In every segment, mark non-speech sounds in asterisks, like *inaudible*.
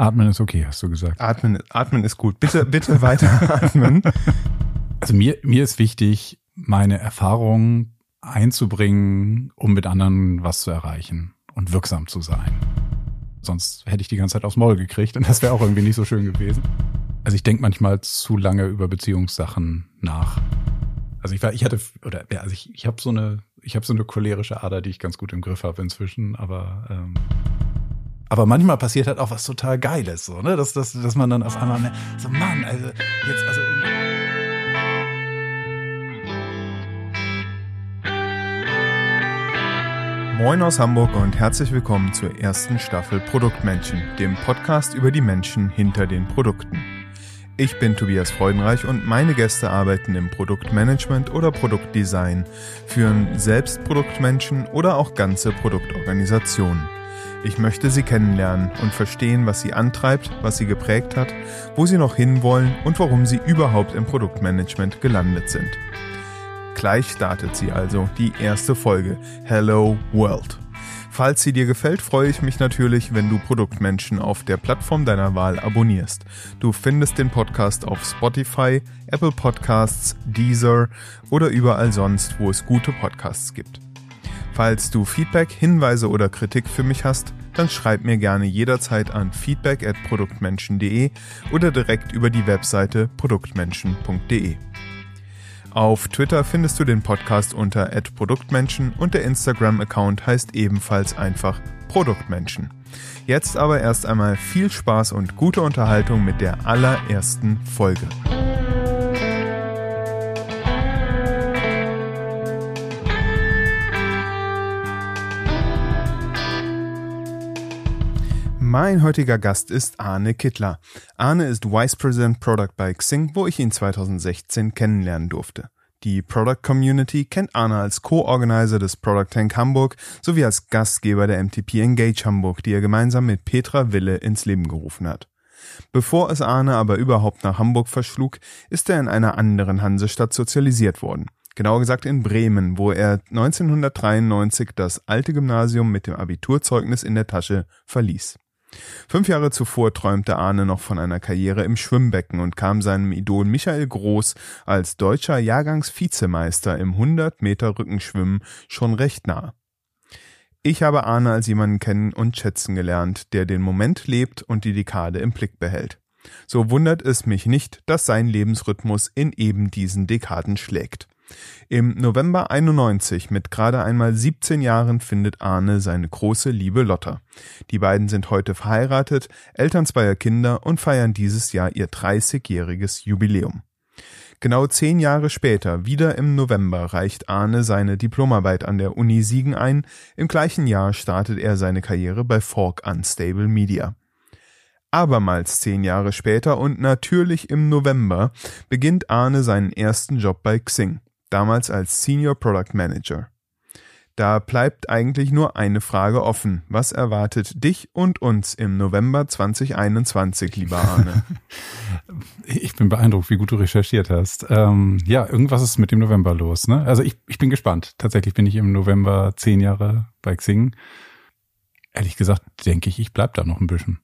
Atmen ist okay, hast du gesagt. Atmen, atmen ist gut. Bitte, bitte weiter *laughs* atmen. Also mir, mir ist wichtig, meine Erfahrungen einzubringen, um mit anderen was zu erreichen und wirksam zu sein. Sonst hätte ich die ganze Zeit aufs Maul gekriegt und das wäre auch irgendwie nicht so schön gewesen. Also ich denke manchmal zu lange über Beziehungssachen nach. Also ich war, ich hatte, oder ja, also ich, ich habe so eine, ich habe so eine cholerische Ader, die ich ganz gut im Griff habe inzwischen, aber ähm, aber manchmal passiert halt auch was total Geiles, so, ne? Dass, dass, dass man dann auf einmal mehr, so Mann, also jetzt, also. Moin aus Hamburg und herzlich willkommen zur ersten Staffel Produktmenschen, dem Podcast über die Menschen hinter den Produkten. Ich bin Tobias Freudenreich und meine Gäste arbeiten im Produktmanagement oder Produktdesign, führen selbst Produktmenschen oder auch ganze Produktorganisationen. Ich möchte sie kennenlernen und verstehen, was sie antreibt, was sie geprägt hat, wo sie noch hinwollen und warum sie überhaupt im Produktmanagement gelandet sind. Gleich startet sie also, die erste Folge Hello World. Falls sie dir gefällt, freue ich mich natürlich, wenn du Produktmenschen auf der Plattform deiner Wahl abonnierst. Du findest den Podcast auf Spotify, Apple Podcasts, Deezer oder überall sonst, wo es gute Podcasts gibt. Falls du Feedback, Hinweise oder Kritik für mich hast, dann schreib mir gerne jederzeit an feedback at produktmenschen.de oder direkt über die Webseite produktmenschen.de. Auf Twitter findest du den Podcast unter @produktmenschen und der Instagram-Account heißt ebenfalls einfach Produktmenschen. Jetzt aber erst einmal viel Spaß und gute Unterhaltung mit der allerersten Folge. Mein heutiger Gast ist Arne Kittler. Arne ist Vice President Product bei Xing, wo ich ihn 2016 kennenlernen durfte. Die Product Community kennt Arne als Co-Organizer des Product Tank Hamburg sowie als Gastgeber der MTP Engage Hamburg, die er gemeinsam mit Petra Wille ins Leben gerufen hat. Bevor es Arne aber überhaupt nach Hamburg verschlug, ist er in einer anderen Hansestadt sozialisiert worden. Genauer gesagt in Bremen, wo er 1993 das alte Gymnasium mit dem Abiturzeugnis in der Tasche verließ. Fünf Jahre zuvor träumte Arne noch von einer Karriere im Schwimmbecken und kam seinem Idol Michael Groß als deutscher Jahrgangsvizemeister im 100 Meter Rückenschwimmen schon recht nah. Ich habe Arne als jemanden kennen und schätzen gelernt, der den Moment lebt und die Dekade im Blick behält. So wundert es mich nicht, dass sein Lebensrhythmus in eben diesen Dekaden schlägt. Im November 91 mit gerade einmal 17 Jahren findet Arne seine große Liebe Lotta. Die beiden sind heute verheiratet, Eltern zweier Kinder und feiern dieses Jahr ihr 30-jähriges Jubiläum. Genau zehn Jahre später, wieder im November, reicht Arne seine Diplomarbeit an der Uni Siegen ein. Im gleichen Jahr startet er seine Karriere bei Fork Unstable Media. Abermals zehn Jahre später und natürlich im November beginnt Arne seinen ersten Job bei Xing damals als Senior Product Manager. Da bleibt eigentlich nur eine Frage offen. Was erwartet dich und uns im November 2021, lieber Arne? *laughs* Ich bin beeindruckt, wie gut du recherchiert hast. Ähm, ja, irgendwas ist mit dem November los. Ne? Also ich, ich bin gespannt. Tatsächlich bin ich im November zehn Jahre bei Xing. Ehrlich gesagt denke ich, ich bleib da noch ein bisschen.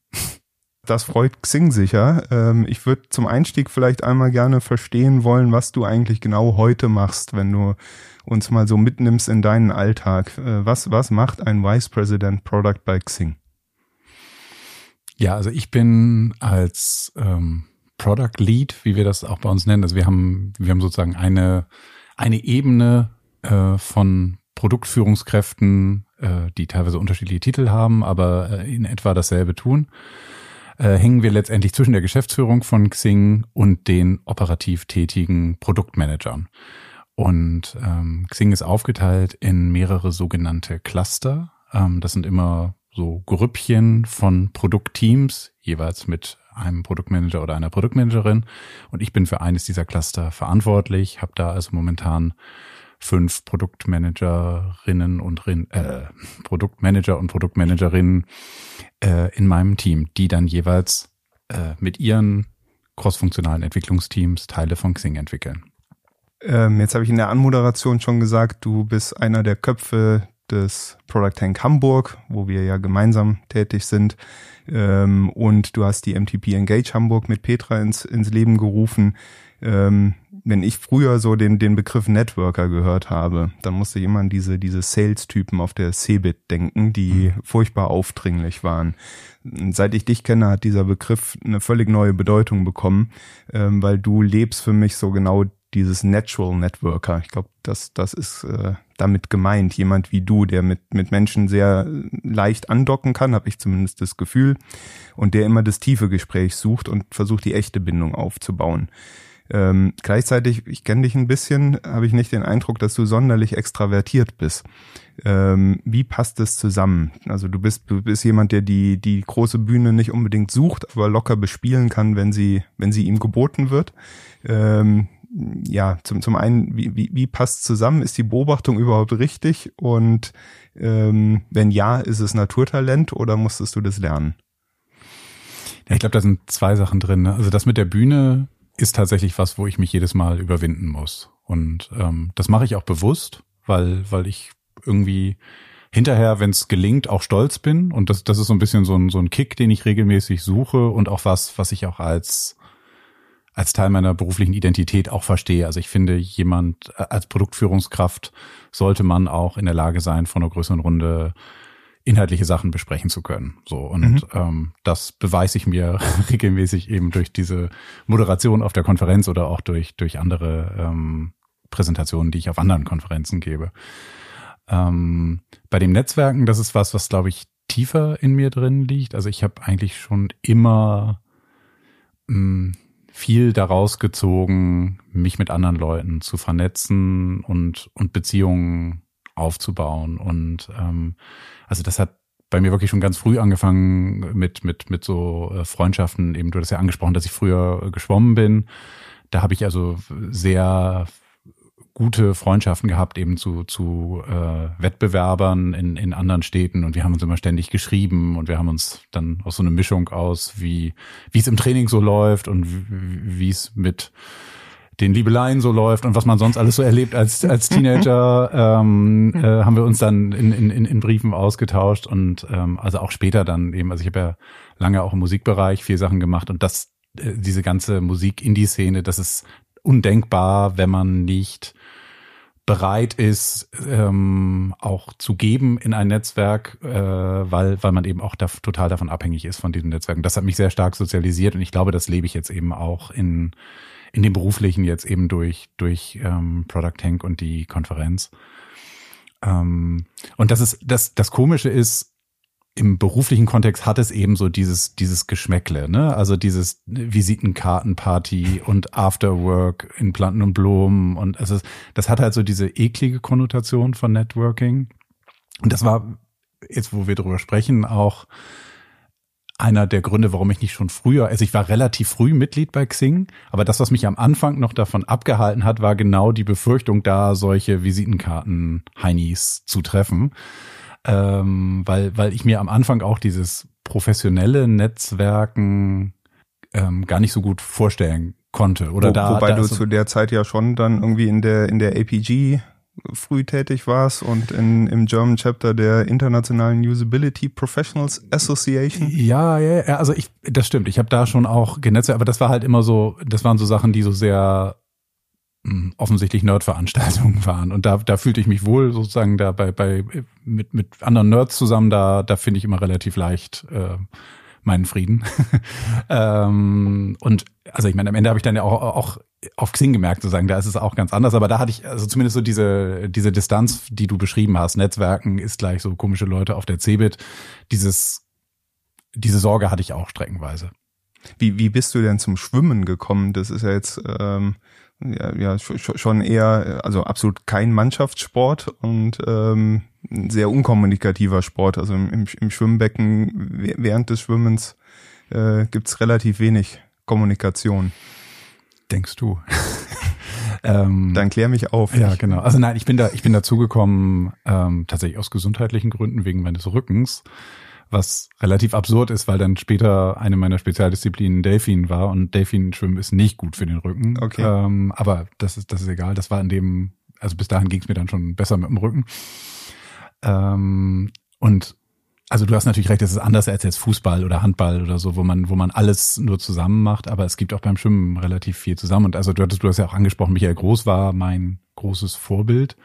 Das freut Xing sicher. Ähm, ich würde zum Einstieg vielleicht einmal gerne verstehen wollen, was du eigentlich genau heute machst, wenn du uns mal so mitnimmst in deinen Alltag. Äh, was, was macht ein Vice President Product bei Xing? Ja, also ich bin als ähm, Product Lead, wie wir das auch bei uns nennen, also wir haben, wir haben sozusagen eine, eine Ebene äh, von Produktführungskräften, äh, die teilweise unterschiedliche Titel haben, aber äh, in etwa dasselbe tun äh, hängen wir letztendlich zwischen der Geschäftsführung von Xing und den operativ tätigen Produktmanagern. Und ähm, Xing ist aufgeteilt in mehrere sogenannte Cluster. Ähm, das sind immer so Grüppchen von Produktteams, jeweils mit einem Produktmanager oder einer Produktmanagerin. Und ich bin für eines dieser Cluster verantwortlich, habe da also momentan fünf Produktmanagerinnen und äh, Produktmanager und Produktmanagerinnen äh, in meinem Team, die dann jeweils äh, mit ihren crossfunktionalen Entwicklungsteams Teile von Xing entwickeln. Ähm, jetzt habe ich in der Anmoderation schon gesagt, du bist einer der Köpfe des Product Tank Hamburg, wo wir ja gemeinsam tätig sind. Ähm, und du hast die MTP Engage Hamburg mit Petra ins, ins Leben gerufen. Ähm, wenn ich früher so den, den Begriff Networker gehört habe, dann musste an diese, diese Sales-Typen auf der Cebit denken, die mhm. furchtbar aufdringlich waren. Seit ich dich kenne, hat dieser Begriff eine völlig neue Bedeutung bekommen, ähm, weil du lebst für mich so genau dieses Natural Networker. Ich glaube, das, das ist äh, damit gemeint. Jemand wie du, der mit, mit Menschen sehr leicht andocken kann, habe ich zumindest das Gefühl, und der immer das tiefe Gespräch sucht und versucht, die echte Bindung aufzubauen. Ähm, gleichzeitig, ich kenne dich ein bisschen, habe ich nicht den Eindruck, dass du sonderlich extravertiert bist. Ähm, wie passt das zusammen? Also du bist, du bist jemand, der die, die große Bühne nicht unbedingt sucht, aber locker bespielen kann, wenn sie, wenn sie ihm geboten wird. Ähm, ja, zum, zum einen, wie, wie, wie passt zusammen? Ist die Beobachtung überhaupt richtig? Und ähm, wenn ja, ist es Naturtalent oder musstest du das lernen? Ja, ich glaube, da sind zwei Sachen drin. Ne? Also das mit der Bühne ist tatsächlich was, wo ich mich jedes Mal überwinden muss. Und ähm, das mache ich auch bewusst, weil, weil ich irgendwie hinterher, wenn es gelingt, auch stolz bin. Und das, das ist so ein bisschen so ein, so ein Kick, den ich regelmäßig suche und auch was, was ich auch als, als Teil meiner beruflichen Identität auch verstehe. Also ich finde, jemand äh, als Produktführungskraft sollte man auch in der Lage sein, von einer größeren Runde inhaltliche Sachen besprechen zu können. So und mhm. ähm, das beweise ich mir *laughs* regelmäßig eben durch diese Moderation auf der Konferenz oder auch durch durch andere ähm, Präsentationen, die ich auf anderen Konferenzen gebe. Ähm, bei dem Netzwerken, das ist was, was glaube ich tiefer in mir drin liegt. Also ich habe eigentlich schon immer mh, hm, viel daraus gezogen, mich mit anderen Leuten zu vernetzen und und Beziehungen aufzubauen und ähm, also das hat bei mir wirklich schon ganz früh angefangen mit, mit, mit so äh, Freundschaften. Eben, du hast ja angesprochen, dass ich früher geschwommen bin. Da habe ich also sehr gute Freundschaften gehabt, eben zu, zu äh, Wettbewerbern in, in anderen Städten und wir haben uns immer ständig geschrieben und wir haben uns dann auch so eine Mischung aus, wie wie es im Training so läuft und wie es mit den Liebeleien so läuft und was man sonst alles so erlebt als, als Teenager, *laughs* ähm, äh, haben wir uns dann in, in, in Briefen ausgetauscht und ähm, also auch später dann eben, also ich habe ja lange auch im Musikbereich viel Sachen gemacht und das, äh, diese ganze Musik-Indie-Szene, das ist undenkbar, wenn man nicht bereit ist, ähm, auch zu geben in ein Netzwerk, äh, weil, weil man eben auch da, total davon abhängig ist von diesen Netzwerken. Das hat mich sehr stark sozialisiert und ich glaube, das lebe ich jetzt eben auch in in dem beruflichen jetzt eben durch, durch ähm, Product Tank und die Konferenz. Ähm, und das ist, das, das Komische ist, im beruflichen Kontext hat es eben so dieses, dieses Geschmäckle, ne? Also dieses Visitenkartenparty *laughs* und Afterwork in Planten und Blumen und also das hat halt so diese eklige Konnotation von Networking. Und das war jetzt, wo wir drüber sprechen, auch einer der Gründe, warum ich nicht schon früher, also ich war relativ früh Mitglied bei Xing, aber das, was mich am Anfang noch davon abgehalten hat, war genau die Befürchtung, da solche Visitenkarten-Heinis zu treffen. Ähm, weil, weil ich mir am Anfang auch dieses professionelle Netzwerken ähm, gar nicht so gut vorstellen konnte. Oder Wo, da, wobei da du zu der Zeit ja schon dann irgendwie in der in der APG früh tätig warst und in, im German Chapter der Internationalen Usability Professionals Association. Ja, ja, ja also ich, das stimmt. Ich habe da schon auch genetzelt, aber das war halt immer so, das waren so Sachen, die so sehr mh, hm, offensichtlich Nerd-Veranstaltungen waren. Und da, da fühlte ich mich wohl sozusagen da bei, bei mit, mit anderen Nerds zusammen, da, da finde ich immer relativ leicht äh, meinen Frieden. *laughs* ähm, und also ich meine, am Ende habe ich dann ja auch, auch auf Xing gemerkt, sozusagen, da ist es auch ganz anders, aber da hatte ich also zumindest so diese, diese Distanz, die du beschrieben hast. Netzwerken ist gleich so komische Leute auf der Cebit. Dieses, diese Sorge hatte ich auch streckenweise. Wie, wie bist du denn zum Schwimmen gekommen? Das ist ja jetzt ähm, ja, ja schon eher, also absolut kein Mannschaftssport und ähm, ein sehr unkommunikativer Sport. Also im, im Schwimmbecken während des Schwimmens äh, gibt relativ wenig Kommunikation. Denkst du? *laughs* ähm, Dann klär mich auf. Ja, genau. Also nein, ich bin da, ich bin dazugekommen ähm, tatsächlich aus gesundheitlichen Gründen wegen meines Rückens, was relativ absurd ist, weil dann später eine meiner Spezialdisziplinen Delfin war und Delfinschwimmen ist nicht gut für den Rücken. Okay. Ähm, aber das ist, das ist egal. Das war in dem, also bis dahin ging es mir dann schon besser mit dem Rücken. Ähm, und also du hast natürlich recht, das ist anders als jetzt Fußball oder Handball oder so, wo man, wo man alles nur zusammen macht, aber es gibt auch beim Schwimmen relativ viel zusammen. Und also du hattest, du hast ja auch angesprochen, Michael Groß war mein großes Vorbild.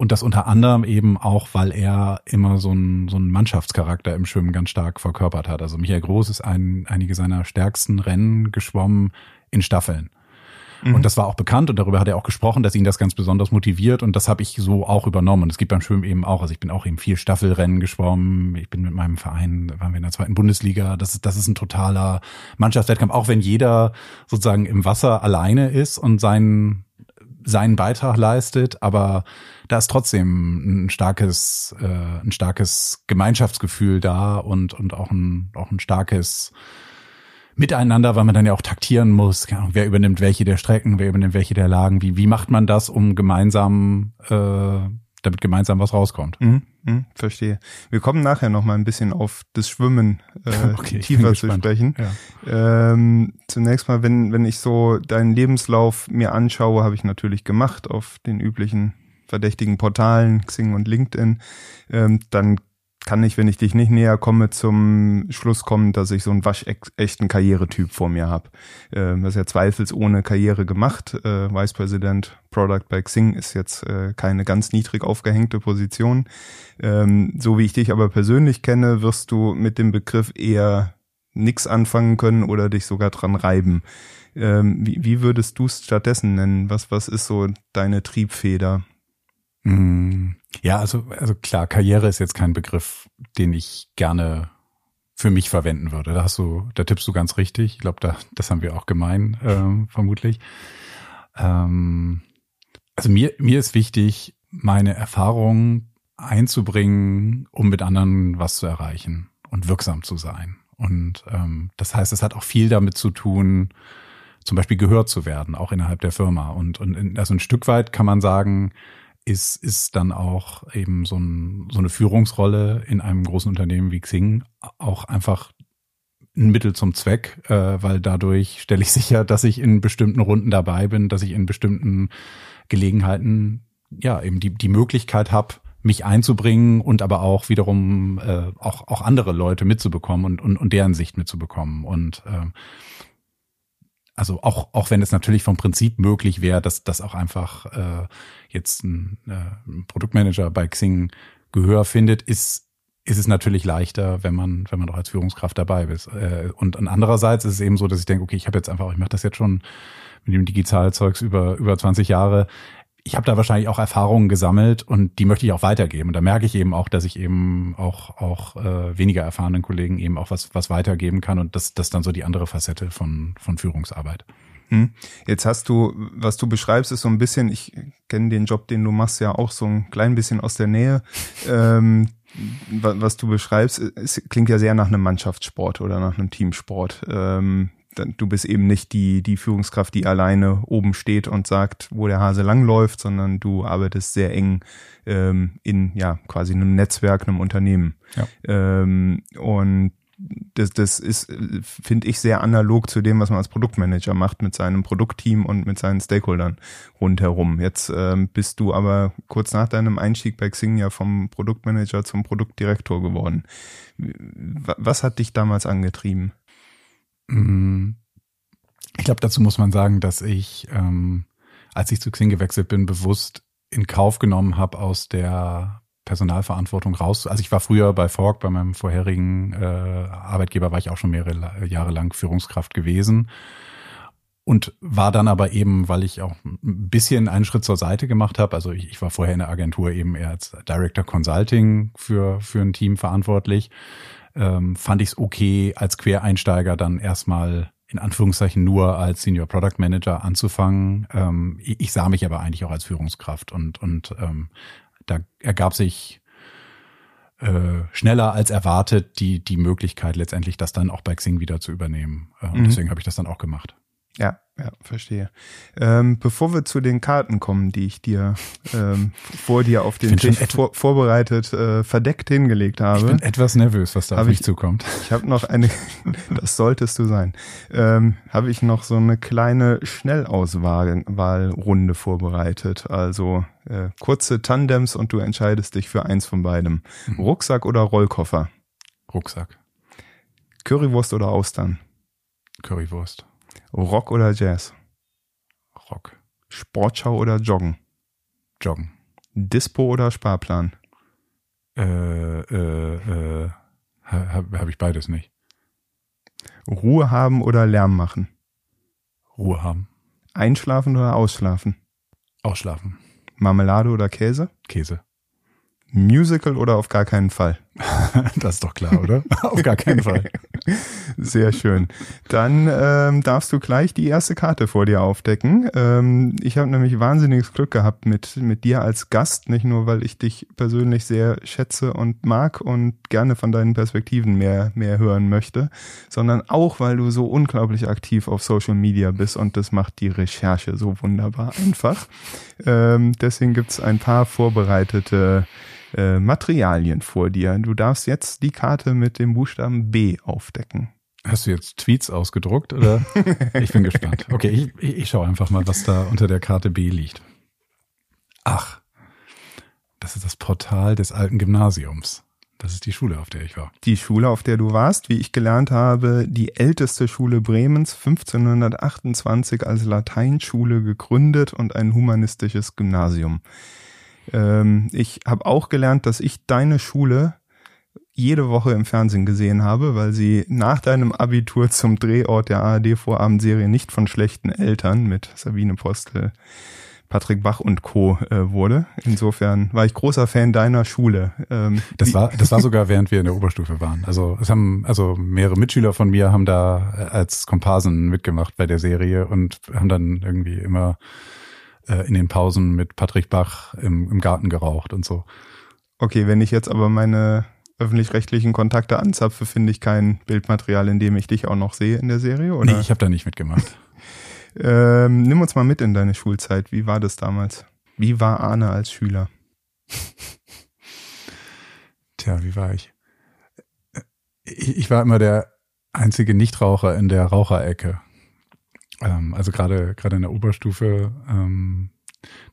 Und das unter anderem eben auch, weil er immer so einen, so einen Mannschaftscharakter im Schwimmen ganz stark verkörpert hat. Also Michael Groß ist ein, einige seiner stärksten Rennen geschwommen in Staffeln. Mhm. Und das war auch bekannt und darüber hat er auch gesprochen, dass ihn das ganz besonders motiviert und das habe ich so auch übernommen. Und es gibt beim Schwimmen eben auch, also ich bin auch eben vier Staffelrennen geschwommen, ich bin mit meinem Verein, waren wir in der zweiten Bundesliga, das ist, das ist ein totaler Mannschaftswettkampf, auch wenn jeder sozusagen im Wasser alleine ist und seinen, seinen Beitrag leistet, aber da ist trotzdem ein starkes, äh, ein starkes Gemeinschaftsgefühl da und, und auch ein, auch ein starkes miteinander, weil man dann ja auch taktieren muss. Wer übernimmt welche der Strecken, wer übernimmt welche der Lagen, wie, wie macht man das, um gemeinsam, äh, damit gemeinsam was rauskommt. Mhm, mh, verstehe. Wir kommen nachher noch mal ein bisschen auf das Schwimmen äh, *laughs* okay, tiefer zu sprechen. Ja. Ähm, zunächst mal, wenn, wenn ich so deinen Lebenslauf mir anschaue, habe ich natürlich gemacht auf den üblichen verdächtigen Portalen, Xing und LinkedIn, ähm, dann kann ich, wenn ich dich nicht näher komme, zum Schluss kommen, dass ich so einen waschechten Karrieretyp vor mir habe. Äh, das ist ja zweifelsohne Karriere gemacht. Äh, Vice President Product bei Xing ist jetzt äh, keine ganz niedrig aufgehängte Position. Ähm, so wie ich dich aber persönlich kenne, wirst du mit dem Begriff eher nix anfangen können oder dich sogar dran reiben. Ähm, wie, wie würdest du es stattdessen nennen? Was, was ist so deine Triebfeder? Mm, ja, also, also klar, Karriere ist jetzt kein Begriff, den ich gerne für mich verwenden würde. Da hast du, da tippst du ganz richtig. Ich glaube, da, das haben wir auch gemein, ähm, vermutlich. Ähm, also mir, mir ist wichtig, meine Erfahrungen einzubringen, um mit anderen was zu erreichen und wirksam zu sein. Und ähm, das heißt, es hat auch viel damit zu tun, zum Beispiel gehört zu werden, auch innerhalb der Firma. Und, und also ein Stück weit kann man sagen, ist, ist dann auch eben so, ein, so eine Führungsrolle in einem großen Unternehmen wie Xing auch einfach ein Mittel zum Zweck, äh, weil dadurch stelle ich *laughs* sicher, dass ich in bestimmten Runden dabei bin, dass ich in bestimmten Gelegenheiten ja eben die, die Möglichkeit habe, mich einzubringen und aber auch wiederum äh, auch, auch andere Leute mitzubekommen und, und, und deren Sicht mitzubekommen. Und äh, also auch, auch wenn es natürlich vom Prinzip möglich wäre, dass das auch einfach äh, jetzt ein, äh, ein Produktmanager bei Xing Gehör findet, ist ist es natürlich leichter, wenn man wenn man doch als Führungskraft dabei ist. Äh, und, und andererseits ist es eben so, dass ich denke, okay, ich habe jetzt einfach, ich mache das jetzt schon mit dem Digitalzeugs über über 20 Jahre ich habe da wahrscheinlich auch Erfahrungen gesammelt und die möchte ich auch weitergeben. Und da merke ich eben auch, dass ich eben auch auch äh, weniger erfahrenen Kollegen eben auch was was weitergeben kann und das das dann so die andere Facette von von Führungsarbeit. Hm. Jetzt hast du, was du beschreibst, ist so ein bisschen, ich kenne den Job, den du machst, ja auch so ein klein bisschen aus der Nähe. *laughs* Ähm, was du beschreibst, es klingt ja sehr nach einem Mannschaftssport oder nach einem Teamsport. Ähm, du bist eben nicht die, die Führungskraft, die alleine oben steht und sagt, wo der Hase langläuft, sondern du arbeitest sehr eng ähm, in ja quasi einem Netzwerk, einem Unternehmen. Ja. Ähm, und das, das ist, finde ich, sehr analog zu dem, was man als Produktmanager macht mit seinem Produktteam und mit seinen Stakeholdern rundherum. Jetzt ähm, bist du aber kurz nach deinem Einstieg bei Xing ja vom Produktmanager zum Produktdirektor geworden. Was hat dich damals angetrieben? Mm. Ich glaube, dazu muss man sagen, dass ich, ähm, als ich zu Xing gewechselt bin, bewusst in Kauf genommen habe, aus der Personalverantwortung raus. Also ich war früher bei Fork, bei meinem vorherigen äh, Arbeitgeber war ich auch schon mehrere Jahre lang Führungskraft gewesen und war dann aber eben, weil ich auch ein bisschen einen Schritt zur Seite gemacht habe. Also ich, ich war vorher in der Agentur eben eher als Director Consulting für für ein Team verantwortlich ähm, fand ich es okay, als Quereinsteiger dann erstmal in Anführungszeichen nur als Senior Product Manager anzufangen. Ähm, ich, ich, sah mich aber eigentlich auch als Führungskraft und, und ähm, da ergab sich äh, schneller als erwartet die, die Möglichkeit letztendlich das dann auch bei Xing wieder zu übernehmen. Äh, und mhm. deswegen habe ich das dann auch gemacht. Ja, ja, verstehe. Ähm, bevor wir zu den Karten kommen, die ich dir ähm, vor dir auf den Tisch vor, vorbereitet äh, verdeckt hingelegt habe. Ich bin etwas nervös, was da auf mich zukommt. *laughs* Ich habe noch eine, *laughs* das solltest du sein, ähm, habe ich noch so eine kleine Schnellauswahlrunde vorbereitet. Also äh, kurze Tandems und du entscheidest dich für eins von beidem. Mhm. Rucksack oder Rollkoffer? Rucksack. Currywurst oder Austern? Currywurst. Rock oder Jazz? Rock. Sportschau oder Joggen? Joggen. Dispo oder Sparplan? Äh, äh, äh, habe hab ich beides nicht. Ruhe haben oder Lärm machen? Ruhe haben. Einschlafen oder ausschlafen? Ausschlafen. Marmelade oder Käse? Käse. Musical oder auf gar keinen Fall? *laughs* das ist doch klar, oder? *laughs* auf gar keinen Fall. *laughs* Sehr schön. Dann ähm, darfst du gleich die erste Karte vor dir aufdecken. Ähm, ich habe nämlich wahnsinniges Glück gehabt mit, mit dir als Gast, nicht nur, weil ich dich persönlich sehr schätze und mag und gerne von deinen Perspektiven mehr, mehr hören möchte, sondern auch, weil du so unglaublich aktiv auf Social Media bist und das macht die Recherche so wunderbar einfach. Ähm, deswegen gibt's ein paar vorbereitete äh, Materialien vor dir. Du darfst jetzt die Karte mit dem Buchstaben B aufdecken. Hast du jetzt Tweets ausgedruckt oder? *laughs* ich bin gespannt. Okay, ich, ich, ich schaue einfach mal, was da unter der Karte B liegt. Ach, das ist das Portal des alten Gymnasiums. Das ist die Schule, auf der ich war. Die Schule, auf der du warst, wie ich gelernt habe, die älteste Schule Bremens, 1528 als Lateinschule gegründet und ein humanistisches Gymnasium. Ähm, ich habe auch gelernt, dass ich deine Schule jede Woche im Fernsehen gesehen habe, weil sie nach deinem Abitur zum Drehort der ARD-Vorabendserie nicht von schlechten Eltern mit Sabine Postel, Patrick Bach und Co. Äh, wurde. Insofern war ich großer Fan deiner Schule. Ähm, das war das war sogar während wir in der Oberstufe waren. Also es haben also mehrere Mitschüler von mir haben da als Komparsen mitgemacht bei der Serie und haben dann irgendwie immer äh, in den Pausen mit Patrick Bach im, im Garten geraucht und so. Okay, wenn ich jetzt aber meine öffentlich-rechtlichen Kontakte anzapfe, finde ich kein Bildmaterial, in dem ich dich auch noch sehe in der Serie, oder? Nee, ich habe da nicht mitgemacht. *laughs* ähm, nimm uns mal mit in deine Schulzeit. Wie war das damals? Wie war Arne als Schüler? *laughs* Tja, wie war ich? ich? Ich war immer der einzige Nichtraucher in der Raucherecke. Ähm, also gerade gerade in der Oberstufe, ähm,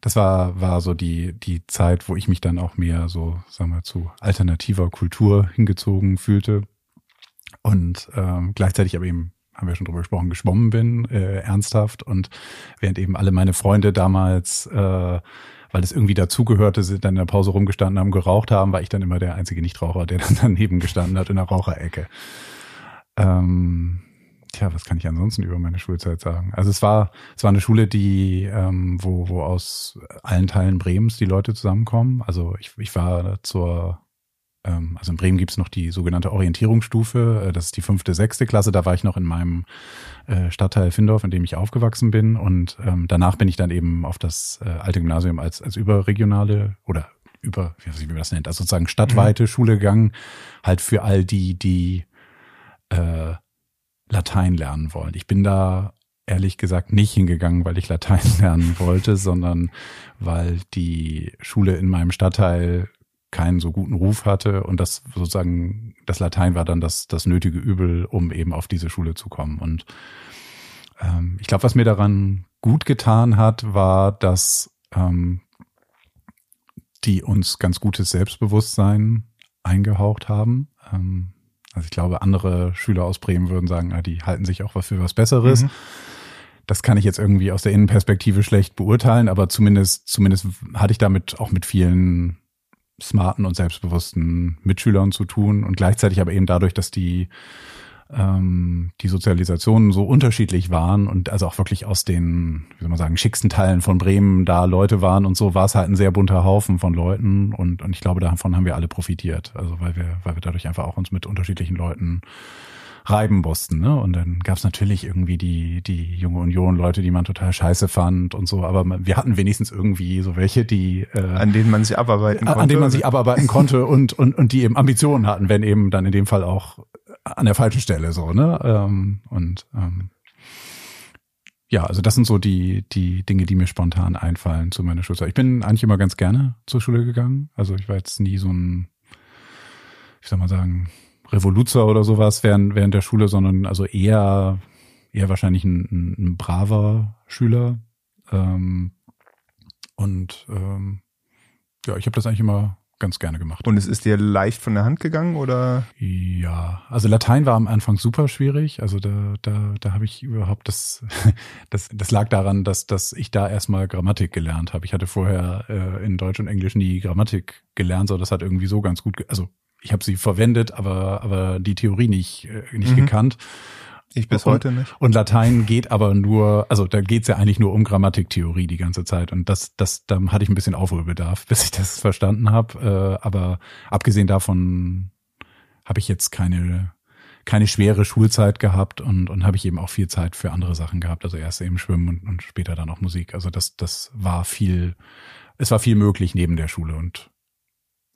das war war so die die Zeit, wo ich mich dann auch mehr so, sagen wir, zu alternativer Kultur hingezogen fühlte und ähm, gleichzeitig aber eben haben wir schon drüber gesprochen, geschwommen bin, äh, ernsthaft. Und während eben alle meine Freunde damals, äh, weil es irgendwie dazugehörte, sind dann in der Pause rumgestanden haben, geraucht haben, war ich dann immer der einzige Nichtraucher, der dann daneben gestanden hat in der Raucherecke. Ähm, Tja, was kann ich ansonsten über meine Schulzeit sagen? Also es war, es war eine Schule, die, ähm, wo, wo aus allen Teilen Bremens die Leute zusammenkommen. Also ich, ich war zur, ähm, also in Bremen gibt's noch die sogenannte Orientierungsstufe, äh, das ist die fünfte, sechste Klasse. Da war ich noch in meinem äh, Stadtteil Findorf, in dem ich aufgewachsen bin. Und ähm, danach bin ich dann eben auf das äh, alte Gymnasium als, als überregionale oder über, wie weiß ich, wie man das nennt, also sozusagen stadtweite mhm. Schule gegangen, halt für all die, die äh, Latein lernen wollen. Ich bin da ehrlich gesagt nicht hingegangen, weil ich Latein *laughs* lernen wollte, sondern weil die Schule in meinem Stadtteil keinen so guten Ruf hatte und das sozusagen das Latein war dann das das nötige Übel, um eben auf diese Schule zu kommen. Und ähm, ich glaube, was mir daran gut getan hat, war, dass ähm, die uns ganz gutes Selbstbewusstsein eingehaucht haben. Ähm, also ich glaube, andere Schüler aus Bremen würden sagen, ah, die halten sich auch für was Besseres. Mhm. Das kann ich jetzt irgendwie aus der Innenperspektive schlecht beurteilen, aber zumindest, zumindest hatte ich damit auch mit vielen smarten und selbstbewussten Mitschülern zu tun und gleichzeitig aber eben dadurch, dass die ähm, die Sozialisationen so unterschiedlich waren und also auch wirklich aus den, wie soll man sagen, schicksten Teilen von Bremen da Leute waren und so war es halt ein sehr bunter Haufen von Leuten und, und ich glaube, davon haben wir alle profitiert. Also weil wir, weil wir dadurch einfach auch uns mit unterschiedlichen Leuten reiben mussten. Ne? Und dann gab's natürlich irgendwie die, die junge Union-Leute, die man total scheiße fand und so, aber wir hatten wenigstens irgendwie so welche, die äh, an denen man sich abarbeiten konnte. An denen man sich abarbeiten konnte und, und, und die eben Ambitionen hatten, wenn eben dann in dem Fall auch an der falschen Stelle so, ne? Ähm, und ähm, ja, also das sind so die, die Dinge, die mir spontan einfallen zu meiner Schulzeit. Ich bin eigentlich immer ganz gerne zur Schule gegangen. Also ich war jetzt nie so ein, wie soll man sagen, Revoluzer oder sowas während, während der Schule, sondern also eher, eher wahrscheinlich ein, ein, ein braver Schüler. Ähm, und ähm, ja, ich habe das eigentlich immer ganz gerne gemacht. Und es ist dir leicht von der Hand gegangen oder? Ja, also Latein war am Anfang super schwierig. Also da, da, da habe ich überhaupt das, *laughs* das, das lag daran, dass, dass ich da erstmal Grammatik gelernt habe. Ich hatte vorher äh, in Deutsch und Englisch nie Grammatik gelernt, so das hat irgendwie so ganz gut, also ich habe sie verwendet, aber, aber die Theorie nicht, äh, nicht mhm. gekannt. Ich bis heute nicht. Und Latein geht aber nur, also da geht's ja eigentlich nur um Grammatiktheorie die ganze Zeit. Und das, das, da hatte ich ein bisschen Aufholbedarf, bis ich das verstanden habe. Äh, aber abgesehen davon habe ich jetzt keine, keine schwere Schulzeit gehabt und, und habe ich eben auch viel Zeit für andere Sachen gehabt. Also erst eben Schwimmen und, und später dann auch Musik. Also das, das war viel, es war viel möglich neben der Schule und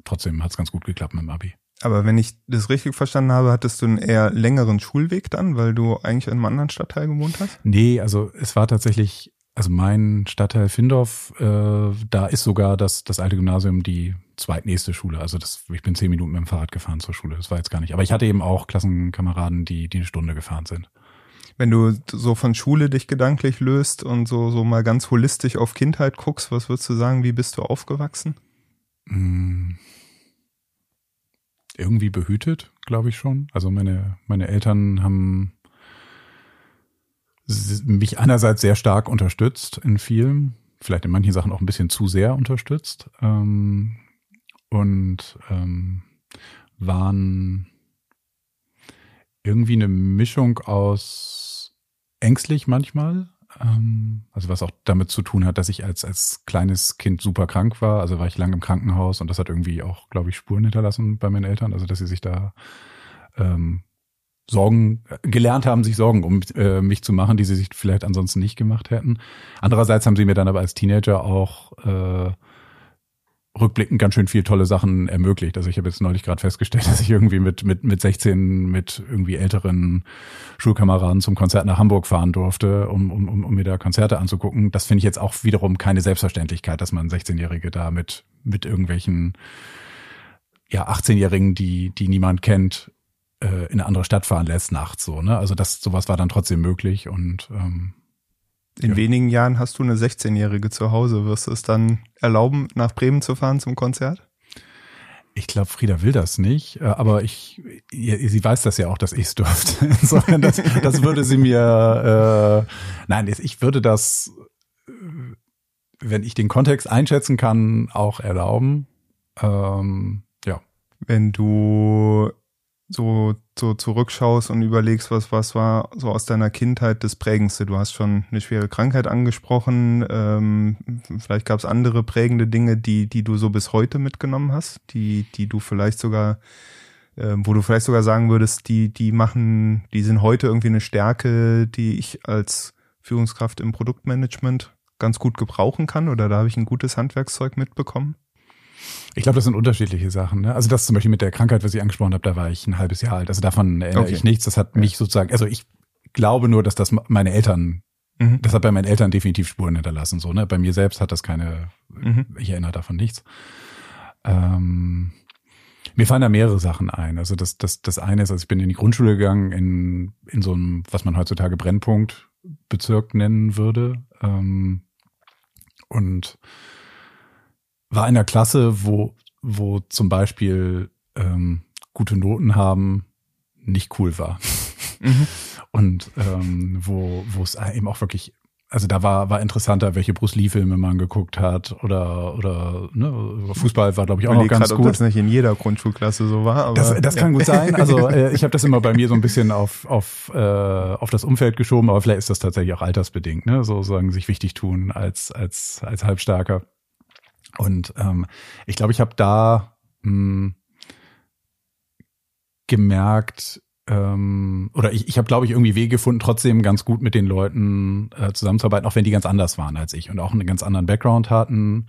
trotzdem hat's ganz gut geklappt mit dem Abi. Aber wenn ich das richtig verstanden habe, hattest du einen eher längeren Schulweg dann, weil du eigentlich in einem anderen Stadtteil gewohnt hast? Nee, also es war tatsächlich, also mein Stadtteil Findorf, äh, da ist sogar das, das alte Gymnasium die zweitnächste Schule. Also das, ich bin zehn Minuten mit dem Fahrrad gefahren zur Schule. Das war jetzt gar nicht. Aber ich hatte eben auch Klassenkameraden, die, die eine Stunde gefahren sind. Wenn du so von Schule dich gedanklich löst und so, so mal ganz holistisch auf Kindheit guckst, was würdest du sagen, wie bist du aufgewachsen? Mmh irgendwie behütet, glaube ich schon. Also meine, meine Eltern haben mich einerseits sehr stark unterstützt in vielen, vielleicht in manchen Sachen auch ein bisschen zu sehr unterstützt ähm, und ähm, waren irgendwie eine Mischung aus ängstlich manchmal, also was auch damit zu tun hat, dass ich als, als kleines Kind super krank war. Also war ich lange im Krankenhaus und das hat irgendwie auch, glaube ich, Spuren hinterlassen bei meinen Eltern. Also dass sie sich da ähm, Sorgen, gelernt haben, sich Sorgen um äh, mich zu machen, die sie sich vielleicht ansonsten nicht gemacht hätten. Andererseits haben sie mir dann aber als Teenager auch äh, rückblickend ganz schön viel tolle Sachen ermöglicht. Also ich habe jetzt neulich gerade festgestellt, *laughs* dass ich irgendwie mit, mit, mit 16 mit irgendwie älteren Schulkameraden zum Konzert nach Hamburg fahren durfte, um, um, um mir da Konzerte anzugucken. Das finde ich jetzt auch wiederum keine Selbstverständlichkeit, dass man 16-Jährige da mit, mit irgendwelchen ja, 18-Jährigen, die, die niemand kennt, äh, in eine andere Stadt fahren lässt nachts so. Ne? Also das sowas war dann trotzdem möglich und ähm, in ja. wenigen Jahren hast du eine 16-Jährige zu Hause. Wirst du es dann erlauben, nach Bremen zu fahren zum Konzert? Ich glaube, Frieda will das nicht, äh, aber ich, sie weiß das ja auch, dass ich es dürfte. *laughs* Insofern, das, das würde sie mir, äh, nein, ich würde das, äh, wenn ich den Kontext einschätzen kann, auch erlauben. Ähm, ja. Wenn du so, so zurückschaust und überlegst, was, was war so aus deiner Kindheit das Prägendste? Du hast schon eine schwere Krankheit angesprochen. Ähm, vielleicht gab es andere prägende Dinge, die, die du so bis heute mitgenommen hast, die, die du vielleicht sogar, äh, wo du vielleicht sogar sagen würdest, die, die machen, die sind heute irgendwie eine Stärke, die ich als Führungskraft im Produktmanagement ganz gut gebrauchen kann oder da habe ich ein gutes Handwerkszeug mitbekommen? Ich glaube, das sind unterschiedliche Sachen. Ne? Also das zum Beispiel mit der Krankheit, was ich angesprochen habe, da war ich ein halbes Jahr alt. Also davon erinnere okay. ich nichts. Das hat mich sozusagen, also ich glaube nur, dass das meine Eltern, mhm. das hat bei meinen Eltern definitiv Spuren hinterlassen. So, ne? Bei mir selbst hat das keine, mhm. ich erinnere davon nichts. Ähm, mir fallen da mehrere Sachen ein. Also das, das, das eine ist, also ich bin in die Grundschule gegangen, in, in so einem, was man heutzutage Brennpunktbezirk nennen würde. Ähm, und war in der Klasse, wo, wo zum Beispiel ähm, gute Noten haben nicht cool war. Mhm. *laughs* Und ähm, wo, wo es eben auch wirklich, also da war, war interessanter, welche Bruce Lee-Filme man geguckt hat oder, oder ne, Fußball war, glaube ich, auch noch ganz grad, gut. Ob das nicht in jeder Grundschulklasse so war. Aber, das das ja. kann gut sein. Also *laughs* äh, ich habe das immer bei mir so ein bisschen auf, auf, äh, auf das Umfeld geschoben, aber vielleicht ist das tatsächlich auch altersbedingt, ne? So sagen, sich wichtig tun als, als, als Halbstarker. Und ähm, ich glaube, ich habe da mh, hm, gemerkt, ähm, oder ich, ich habe, glaube ich, irgendwie Wege gefunden, trotzdem ganz gut mit den Leuten äh, zusammenzuarbeiten, auch wenn die ganz anders waren als ich und auch einen ganz anderen Background hatten,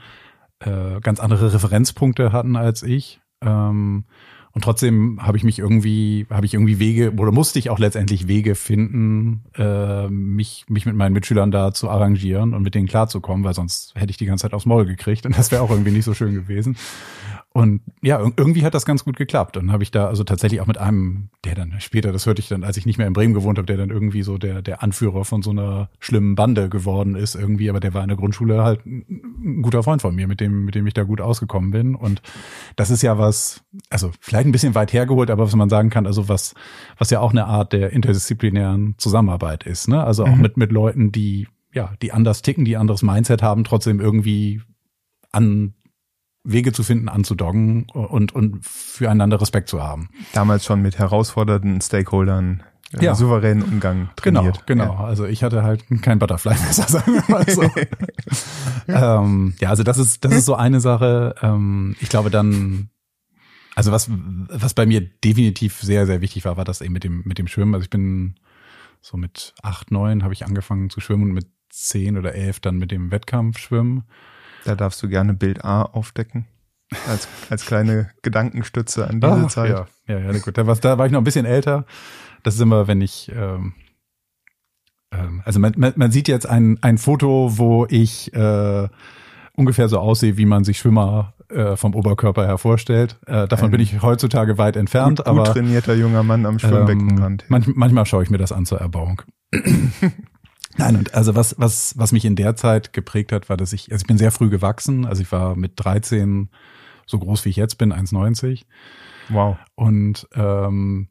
äh, ganz andere Referenzpunkte hatten als ich. Ähm, und trotzdem habe ich mich irgendwie, habe ich irgendwie Wege oder musste ich auch letztendlich Wege finden, äh, mich, mich mit meinen Mitschülern da zu arrangieren und mit denen klarzukommen, weil sonst hätte ich die ganze Zeit aufs Maul gekriegt und das wäre auch irgendwie nicht so schön gewesen. Und ja, irgendwie hat das ganz gut geklappt. Und habe ich da also tatsächlich auch mit einem, der dann später, das hörte ich dann, als ich nicht mehr in Bremen gewohnt habe, der dann irgendwie so der, der Anführer von so einer schlimmen Bande geworden ist irgendwie, aber der war in der Grundschule halt ein guter Freund von mir, mit dem, mit dem ich da gut ausgekommen bin. Und das ist ja was, also vielleicht ein bisschen weit hergeholt, aber was man sagen kann, also was, was ja auch eine Art der interdisziplinären Zusammenarbeit ist, ne? Also auch mhm. mit, mit Leuten, die, ja, die anders ticken, die anderes Mindset haben, trotzdem irgendwie an Wege zu finden, anzudoggen und, und füreinander Respekt zu haben. Damals schon mit herausfordernden Stakeholdern äh, ja. souveränen Umgang trainiert. Genau, genau. Ja. Also ich hatte halt kein Butterfly-Messer, *laughs* sagen wir mal so. ja. *laughs* Ähm, ja, also das ist, das ist so eine Sache. Ähm, ich glaube dann, also was, was bei mir definitiv sehr, sehr wichtig war, war das eben mit dem, mit dem Schwimmen. Also ich bin so mit acht, neun habe ich angefangen zu schwimmen und mit zehn oder elf dann mit dem Wettkampfschwimmen. Da darfst du gerne Bild A aufdecken. Als, als kleine Gedankenstütze an diese Ach, Zeit. Ja, ja, ja, gut. Da war, da war ich noch ein bisschen älter. Das ist immer, wenn ich, ähm, ähm, also man, man, man sieht jetzt ein, ein Foto, wo ich äh, ungefähr so aussehe, wie man sich Schwimmer äh, vom Oberkörper her vorstellt. Äh, davon ein bin ich heutzutage weit entfernt. Gut, aber trainierter junger Mann am Schwimmbeckenrand. Ähm, manch, manchmal schaue ich mir das an zur Erbauung. *laughs* Nein, und also was, was, was mich in der Zeit geprägt hat, war, dass ich, also ich bin sehr früh gewachsen. Also ich war mit 13 so groß wie ich jetzt bin, 1,90. Wow. Und ähm,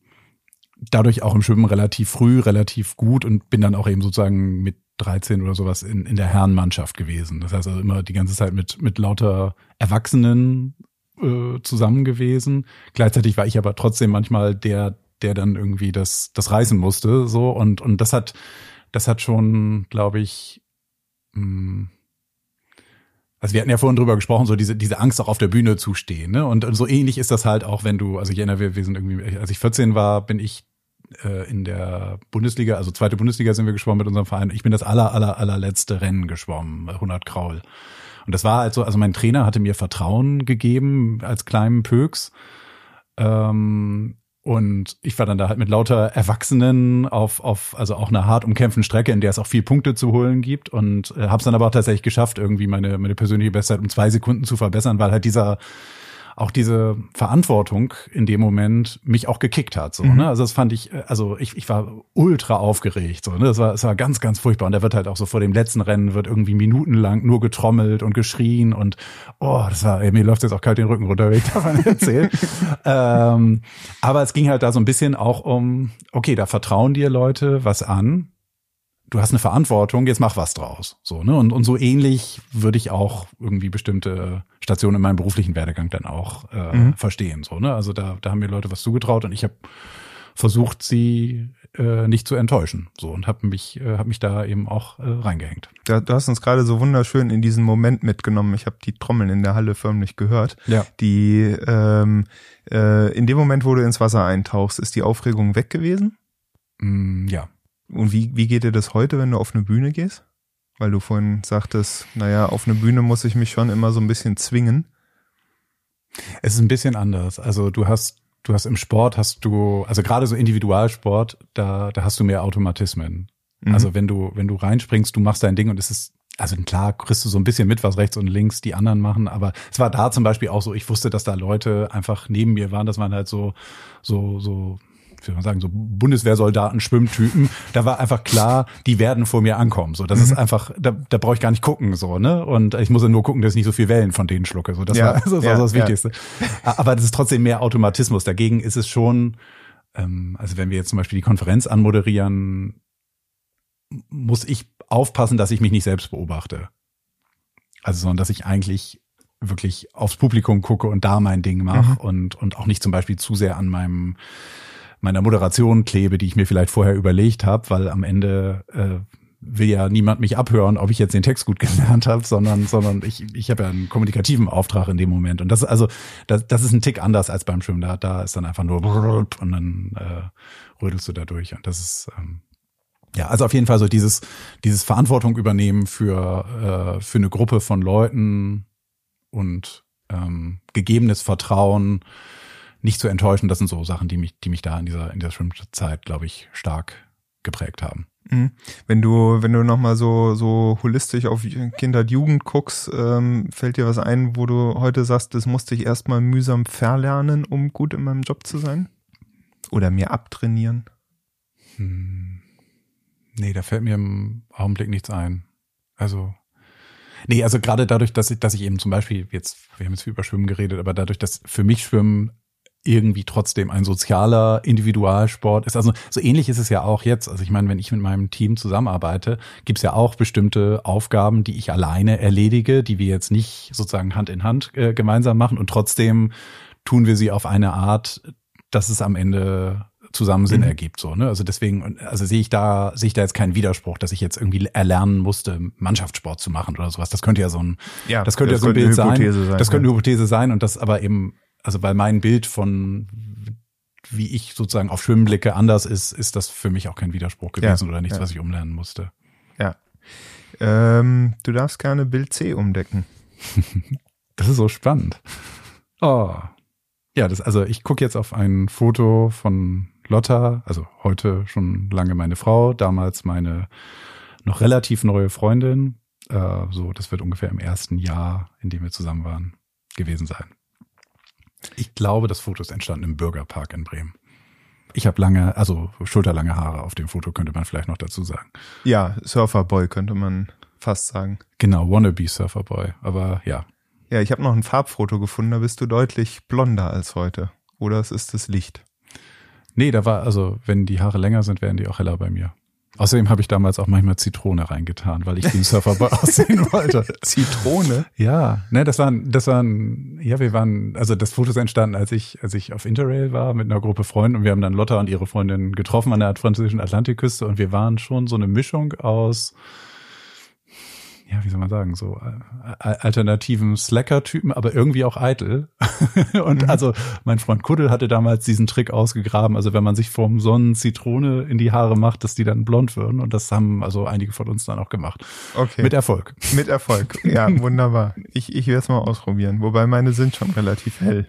dadurch auch im Schwimmen relativ früh, relativ gut und bin dann auch eben sozusagen mit 13 oder sowas in, in der Herrenmannschaft gewesen. Das heißt also immer die ganze Zeit mit, mit lauter Erwachsenen äh, zusammen gewesen. Gleichzeitig war ich aber trotzdem manchmal der, der dann irgendwie das, das reißen musste, so und, und das hat, das hat schon, glaube ich, mh, hm, also wir hatten ja vorhin drüber gesprochen, so diese, diese Angst auch auf der Bühne zu stehen. Ne? Und, und so ähnlich ist das halt auch, wenn du, also ich erinnere, wir, wir sind irgendwie, als ich 14 war, bin ich äh, in der Bundesliga, also zweite Bundesliga sind wir geschwommen mit unserem Verein. Ich bin das aller, aller, allerletzte Rennen geschwommen, 100 Kraul. Und das war halt so, also mein Trainer hatte mir Vertrauen gegeben als kleinen Pöks. Ähm, und ich war dann da halt mit lauter Erwachsenen auf, auf also auch einer hart umkämpften Strecke, in der es auch viel Punkte zu holen gibt. Und äh, habe es dann aber auch tatsächlich geschafft, irgendwie meine, meine persönliche Bestzeit um zwei Sekunden zu verbessern, weil halt dieser auch diese Verantwortung in dem Moment mich auch gekickt hat. So, mhm. ne? Also das fand ich, also ich, ich war ultra aufgeregt. So, ne? Das war, das war ganz, ganz furchtbar. Und da wird halt auch so vor dem letzten Rennen wird irgendwie minutenlang nur getrommelt und geschrien und oh, das war, ey, mir läuft jetzt auch kalt den Rücken runter, wenn ich davon *laughs* erzähle. ähm, aber es ging halt da so ein bisschen auch um, okay, da vertrauen dir Leute was an du hast eine Verantwortung, jetzt mach was draus. So, ne? Und, und so ähnlich würde ich auch irgendwie bestimmte Stationen in meinem beruflichen Werdegang dann auch äh, mhm. verstehen. So, ne? Also da, da haben mir Leute was zugetraut und ich habe versucht, sie äh, nicht zu enttäuschen. So und habe mich, äh, hab mich da eben auch äh, reingehängt. Da, du hast uns gerade so wunderschön in diesen Moment mitgenommen. Ich habe die Trommeln in der Halle förmlich gehört. Ja. Die ähm, äh, in dem Moment, wo du ins Wasser eintauchst, ist die Aufregung weg gewesen? Mm, ja. Und wie, wie geht dir das heute, wenn du auf eine Bühne gehst? Weil du vorhin sagtest, naja, auf eine Bühne muss ich mich schon immer so ein bisschen zwingen. Es ist ein bisschen anders. Also du hast, du hast im Sport hast du, also gerade so Individualsport, da, da hast du mehr Automatismen. Mhm. Also wenn du, wenn du reinspringst, du machst dein Ding und es ist, also klar kriegst du so ein bisschen mit, was rechts und links die anderen machen, aber es war da zum Beispiel auch so, ich wusste, dass da Leute einfach neben mir waren, das waren halt so, so, so wie soll man sagen, so Bundeswehrsoldaten, Schwimmtypen, da war einfach klar, die werden vor mir ankommen. So, das mhm. ist einfach, da, da brauche ich gar nicht gucken, so, ne? Und ich muss ja nur gucken, dass ich nicht so viel Wellen von denen schlucke. So, das ja, war, *laughs* das war ja, so das Wichtigste. Aber das ist trotzdem mehr Automatismus. Dagegen ist es schon, ähm, also wenn wir jetzt zum Beispiel die Konferenz anmoderieren, muss ich aufpassen, dass ich mich nicht selbst beobachte. Also, sondern dass ich eigentlich wirklich aufs Publikum gucke und da mein Ding mache mhm. und, und auch nicht zum Beispiel zu sehr an meinem meiner Moderation klebe, die ich mir vielleicht vorher überlegt habe, weil am Ende äh, will ja niemand mich abhören, ob ich jetzt den Text gut *laughs* gelernt habe, sondern sondern ich ich habe ja einen kommunikativen Auftrag in dem Moment und das also das, das ist ein Tick anders als beim Schwimmen. Da da ist dann einfach nur und dann äh, rödelst du da durch und das ist ähm, ja, also auf jeden Fall so dieses, dieses Verantwortung übernehmen für, äh, für eine Gruppe von Leuten und ähm, gegebenes Vertrauen nicht zu enttäuschen. Das sind so Sachen, die mich, die mich da in dieser, in dieser Schwimmzeit, glaube ich, stark geprägt haben. Mhm. Wenn du, wenn du nochmal so, so holistisch auf Kindheit, Jugend guckst, ähm, fällt dir was ein, wo du heute sagst, das musste ich erstmal mühsam verlernen, um gut in meinem Job zu sein? Oder mir abtrainieren? Hm. Nee, da fällt mir im Augenblick nichts ein. Also, nee, also gerade dadurch, dass ich, dass ich eben zum Beispiel jetzt, wir haben jetzt viel über Schwimmen geredet, aber dadurch, dass für mich Schwimmen irgendwie trotzdem ein sozialer Individualsport ist. Also so ähnlich ist es ja auch jetzt. Also ich meine, wenn ich mit meinem Team zusammenarbeite, gibt's ja auch bestimmte Aufgaben, die ich alleine erledige, die wir jetzt nicht sozusagen Hand in Hand äh, gemeinsam machen und trotzdem tun wir sie auf eine Art, dass es am Ende zusammen Sinn mhm. ergibt. So, ne? Also deswegen, also sehe ich da, sehe ich da jetzt keinen Widerspruch, dass ich jetzt irgendwie erlernen musste, Mannschaftssport zu machen oder sowas. Das könnte ja so ein, ja, das könnte das ja so ein Bild sein. sein. Das könnte eine Hypothese sein und das aber eben also weil mein Bild von wie ich sozusagen auf Schwimmen blicke anders ist, ist das für mich auch kein Widerspruch gewesen ja, oder nichts, ja. was ich umlernen musste. Ja. Ähm, du darfst gerne Bild C umdecken. *laughs* das ist so spannend. Oh. Ja, das, also ich gucke jetzt auf ein Foto von Lotta, also heute schon lange meine Frau, damals meine noch relativ neue Freundin. Äh, so, das wird ungefähr im ersten Jahr, in dem wir zusammen waren, gewesen sein. Ich glaube, das Foto ist entstanden im Bürgerpark in Bremen. Ich habe lange, also schulterlange Haare auf dem Foto, könnte man vielleicht noch dazu sagen. Ja, Surferboy könnte man fast sagen. Genau, Wannabe Surferboy, aber ja. Ja, ich habe noch ein Farbfoto gefunden, da bist du deutlich blonder als heute. Oder es ist das Licht. Nee, da war, also wenn die Haare länger sind, werden die auch heller bei mir. Außerdem habe ich damals auch manchmal Zitrone reingetan, weil ich wie ein Surferboy *laughs* aussehen wollte. Zitrone? Ja, ne, das waren, das waren, ja, wir waren, also das Foto ist entstanden, als ich, als ich auf Interrail war mit einer Gruppe Freunden und wir haben dann Lotta und ihre Freundin getroffen an der französischen Atlantikküste und wir waren schon so eine Mischung aus ja, wie soll man sagen, so äh, alternativen Slacker-Typen, aber irgendwie auch eitel. *laughs* und mhm. also mein Freund Kuddel hatte damals diesen Trick ausgegraben, also wenn man sich vom Sonnen Zitrone in die Haare macht, dass die dann blond würden. Und das haben also einige von uns dann auch gemacht. Okay. Mit Erfolg. Mit Erfolg. Ja, *laughs* wunderbar. Ich, ich werde es mal ausprobieren, wobei meine sind schon relativ hell.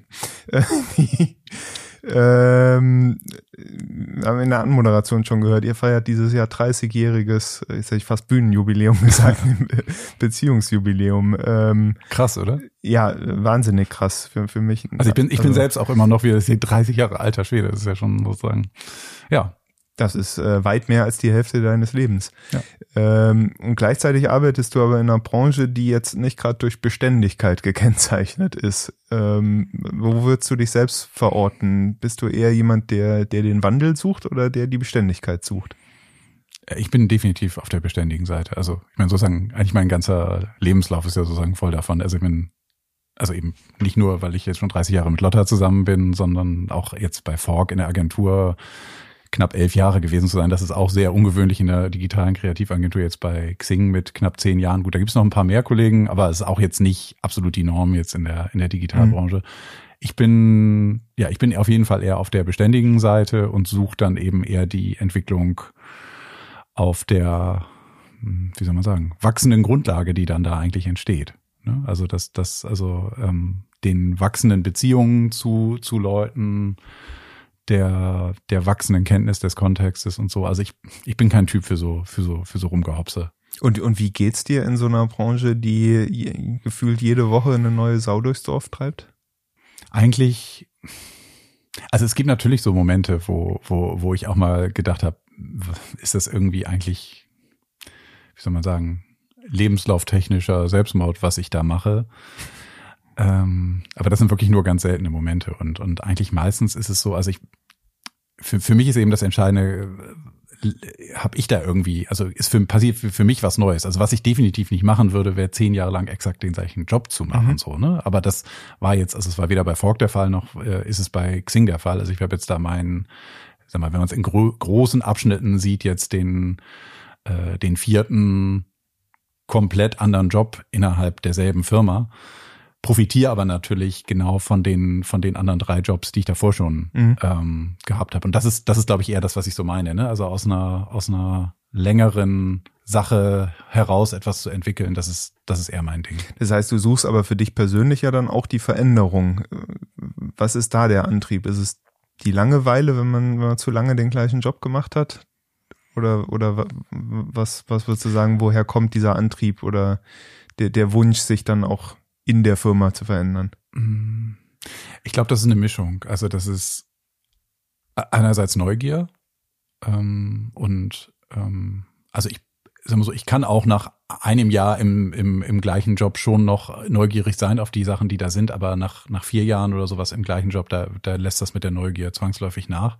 *laughs* Ähm, haben in der Anmoderation schon gehört, ihr feiert dieses Jahr 30-jähriges, jetzt hätte ich fast Bühnenjubiläum *laughs* gesagt, *laughs* Beziehungsjubiläum. Ähm, krass, oder? Ja, wahnsinnig krass für, für mich. Also ich bin, ich bin also, selbst auch immer noch wieder 30 Jahre alter Schwede, das ist ja schon sozusagen, ja, das ist äh, weit mehr als die Hälfte deines Lebens. Ja. Ähm, und gleichzeitig arbeitest du aber in einer Branche, die jetzt nicht gerade durch Beständigkeit *laughs* gekennzeichnet ist. Ähm, wo würdest du dich selbst verorten? Bist du eher jemand, der, der den Wandel sucht oder der die Beständigkeit sucht? Ich bin definitiv auf der beständigen Seite. Also ich meine sozusagen, eigentlich mein ganzer Lebenslauf ist ja sozusagen voll davon. Also ich bin also eben nicht nur, weil ich jetzt schon 30 Jahre mit Lotta zusammen bin, sondern auch jetzt bei Fork in der Agentur knapp elf Jahre gewesen zu sein. Das ist auch sehr ungewöhnlich in der digitalen Kreativagentur jetzt bei Xing mit knapp zehn Jahren. Gut, da gibt's noch ein paar mehr Kollegen, aber es ist auch jetzt nicht absolut die Norm jetzt in der, in der Digitalbranche. Mhm. Ich bin, ja, ich bin auf jeden Fall eher auf der beständigen Seite und suche dann eben eher die Entwicklung auf der, hm, wie soll man sagen, wachsenden Grundlage, die dann da eigentlich entsteht. Ne? Also das, das, also ähm, den wachsenden Beziehungen zu, zu Leuten, der, der wachsenden Kenntnis des Kontextes und so. Also ich, ich bin kein Typ für so, für so, für so Rumgehopse. Und, und wie geht's dir in so einer Branche, die gefühlt jede Woche eine neue Sau durchs Dorf treibt? Eigentlich, also es gibt natürlich so Momente, wo, wo, wo ich auch mal gedacht habe, ist das irgendwie eigentlich, wie soll man sagen, lebenslauftechnischer Selbstmord, was ich da mache. Ähm, aber das sind wirklich nur ganz seltene Momente und, und eigentlich meistens ist es so, also ich, für, für mich ist eben das Entscheidende, äh, habe ich da irgendwie, also ist für, passiert für, für mich was Neues. Also was ich definitiv nicht machen würde, wäre zehn Jahre lang exakt den gleichen Job zu machen, mhm. so, ne? Aber das war jetzt, also es war weder bei Fork der Fall, noch äh, ist es bei Xing der Fall. Also ich habe jetzt da meinen, sag mal, wenn man es in gro großen Abschnitten sieht, jetzt den, äh, den vierten komplett anderen Job innerhalb derselben Firma profitiere aber natürlich genau von den von den anderen drei Jobs, die ich davor schon mhm. ähm, gehabt habe. Und das ist das ist glaube ich eher das, was ich so meine. Ne? Also aus einer aus einer längeren Sache heraus etwas zu entwickeln, das ist das ist eher mein Ding. Das heißt, du suchst aber für dich persönlich ja dann auch die Veränderung. was ist da der Antrieb? Ist es die Langeweile, wenn man, wenn man zu lange den gleichen Job gemacht hat? Oder, oder was, was würdest du sagen, woher kommt dieser Antrieb oder der, der Wunsch, sich dann auch in der Firma zu verändern? Ich glaube, das ist eine Mischung. Also das ist einerseits Neugier ähm, und ähm, also ich sag mal so, ich kann auch nach einem Jahr im, im, im gleichen Job schon noch neugierig sein auf die Sachen, die da sind, aber nach, nach vier Jahren oder sowas im gleichen Job, da, da lässt das mit der Neugier zwangsläufig nach.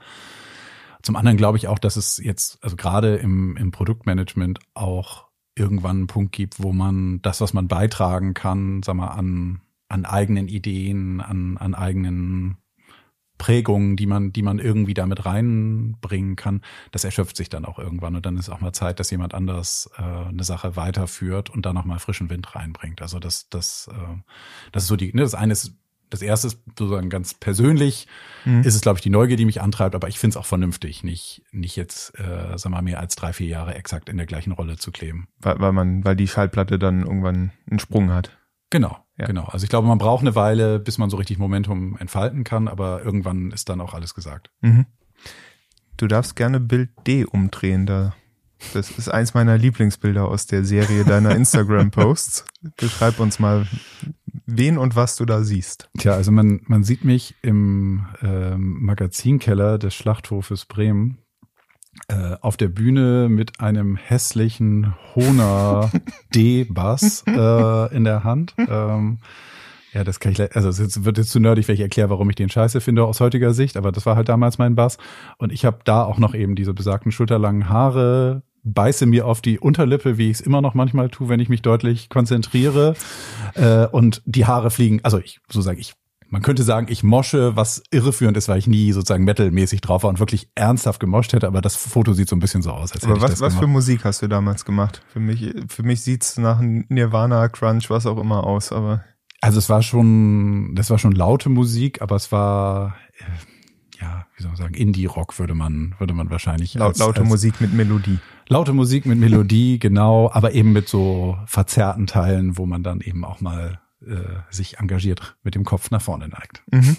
Zum anderen glaube ich auch, dass es jetzt, also gerade im, im Produktmanagement auch irgendwann einen Punkt gibt, wo man das, was man beitragen kann, sag mal, an, an eigenen Ideen, an, an eigenen Prägungen, die man, die man irgendwie damit reinbringen kann, das erschöpft sich dann auch irgendwann und dann ist auch mal Zeit, dass jemand anders äh, eine Sache weiterführt und da nochmal frischen Wind reinbringt. Also das, das, äh, das ist so die, ne, das eine ist das erste ist sozusagen ganz persönlich, mhm. ist es, glaube ich, die Neugier, die mich antreibt, aber ich finde es auch vernünftig, nicht, nicht jetzt, äh, sag mal, mehr als drei, vier Jahre exakt in der gleichen Rolle zu kleben. Weil, weil man, weil die Schallplatte dann irgendwann einen Sprung hat. Genau, ja. genau. Also ich glaube, man braucht eine Weile, bis man so richtig Momentum entfalten kann, aber irgendwann ist dann auch alles gesagt. Mhm. Du darfst gerne Bild D umdrehen, da das ist eins meiner Lieblingsbilder aus der Serie deiner *laughs* Instagram-Posts. Beschreib uns mal, wen und was du da siehst. Tja, also man, man sieht mich im ähm, Magazinkeller des Schlachthofes Bremen äh, auf der Bühne mit einem hässlichen Hohner D-Bass *laughs* äh, in der Hand. Ähm, ja, das kann ich, also es wird jetzt zu nerdig, wenn ich erkläre, warum ich den scheiße finde aus heutiger Sicht, aber das war halt damals mein Bass. Und ich habe da auch noch eben diese besagten schulterlangen Haare, beiße mir auf die Unterlippe, wie ich es immer noch manchmal tue, wenn ich mich deutlich konzentriere. Äh, und die Haare fliegen, also ich, so sage ich, man könnte sagen, ich mosche, was irreführend ist, weil ich nie sozusagen metalmäßig drauf war und wirklich ernsthaft gemoscht hätte, aber das Foto sieht so ein bisschen so aus. Als aber hätte was, was für Musik hast du damals gemacht? Für mich, für mich sieht's nach Nirvana, Crunch, was auch immer aus, aber. Also es war schon, das war schon laute Musik, aber es war, ja, wie soll man sagen, Indie-Rock würde man, würde man wahrscheinlich. Laut, als, laute als, Musik mit Melodie. Laute Musik mit Melodie, *laughs* genau, aber eben mit so verzerrten Teilen, wo man dann eben auch mal äh, sich engagiert mit dem Kopf nach vorne neigt. Mhm.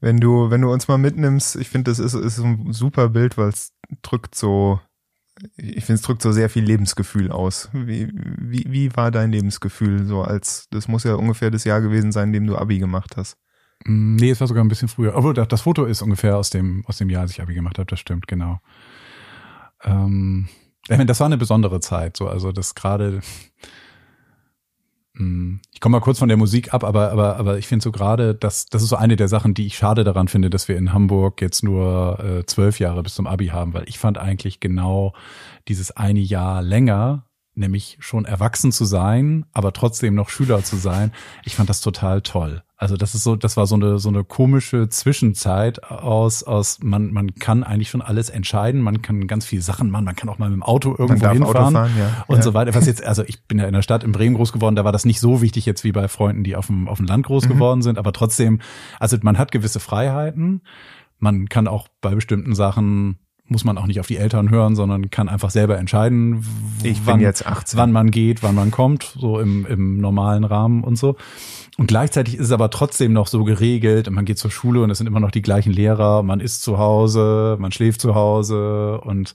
Wenn du, wenn du uns mal mitnimmst, ich finde, das ist, ist ein super Bild, weil es drückt so, ich finde, es drückt so sehr viel Lebensgefühl aus. Wie, wie, wie war dein Lebensgefühl so als, das muss ja ungefähr das Jahr gewesen sein, in dem du Abi gemacht hast? Mm, nee, es war sogar ein bisschen früher. Obwohl, das Foto ist ungefähr aus dem, aus dem Jahr, als ich Abi gemacht habe, das stimmt, genau. Ähm, das war eine besondere Zeit, so, also das gerade, hm, ich komme mal kurz von der Musik ab, aber, aber, aber ich finde so gerade, dass das ist so eine der Sachen, die ich schade daran finde, dass wir in Hamburg jetzt nur äh, zwölf Jahre bis zum Abi haben, weil ich fand eigentlich genau dieses eine Jahr länger nämlich schon erwachsen zu sein, aber trotzdem noch Schüler zu sein. Ich fand das total toll. Also das ist so, das war so eine so eine komische Zwischenzeit aus aus man man kann eigentlich schon alles entscheiden, man kann ganz viele Sachen machen, man kann auch mal mit dem Auto irgendwo hinfahren fahren, ja. und ja. so weiter. Was jetzt also ich bin ja in der Stadt in Bremen groß geworden, da war das nicht so wichtig jetzt wie bei Freunden, die auf dem auf dem Land groß mhm. geworden sind, aber trotzdem also man hat gewisse Freiheiten. Man kann auch bei bestimmten Sachen muss man auch nicht auf die Eltern hören, sondern kann einfach selber entscheiden, ich wann, jetzt 18. wann man geht, wann man kommt, so im, im normalen Rahmen und so. Und gleichzeitig ist es aber trotzdem noch so geregelt, man geht zur Schule und es sind immer noch die gleichen Lehrer, man ist zu Hause, man schläft zu Hause und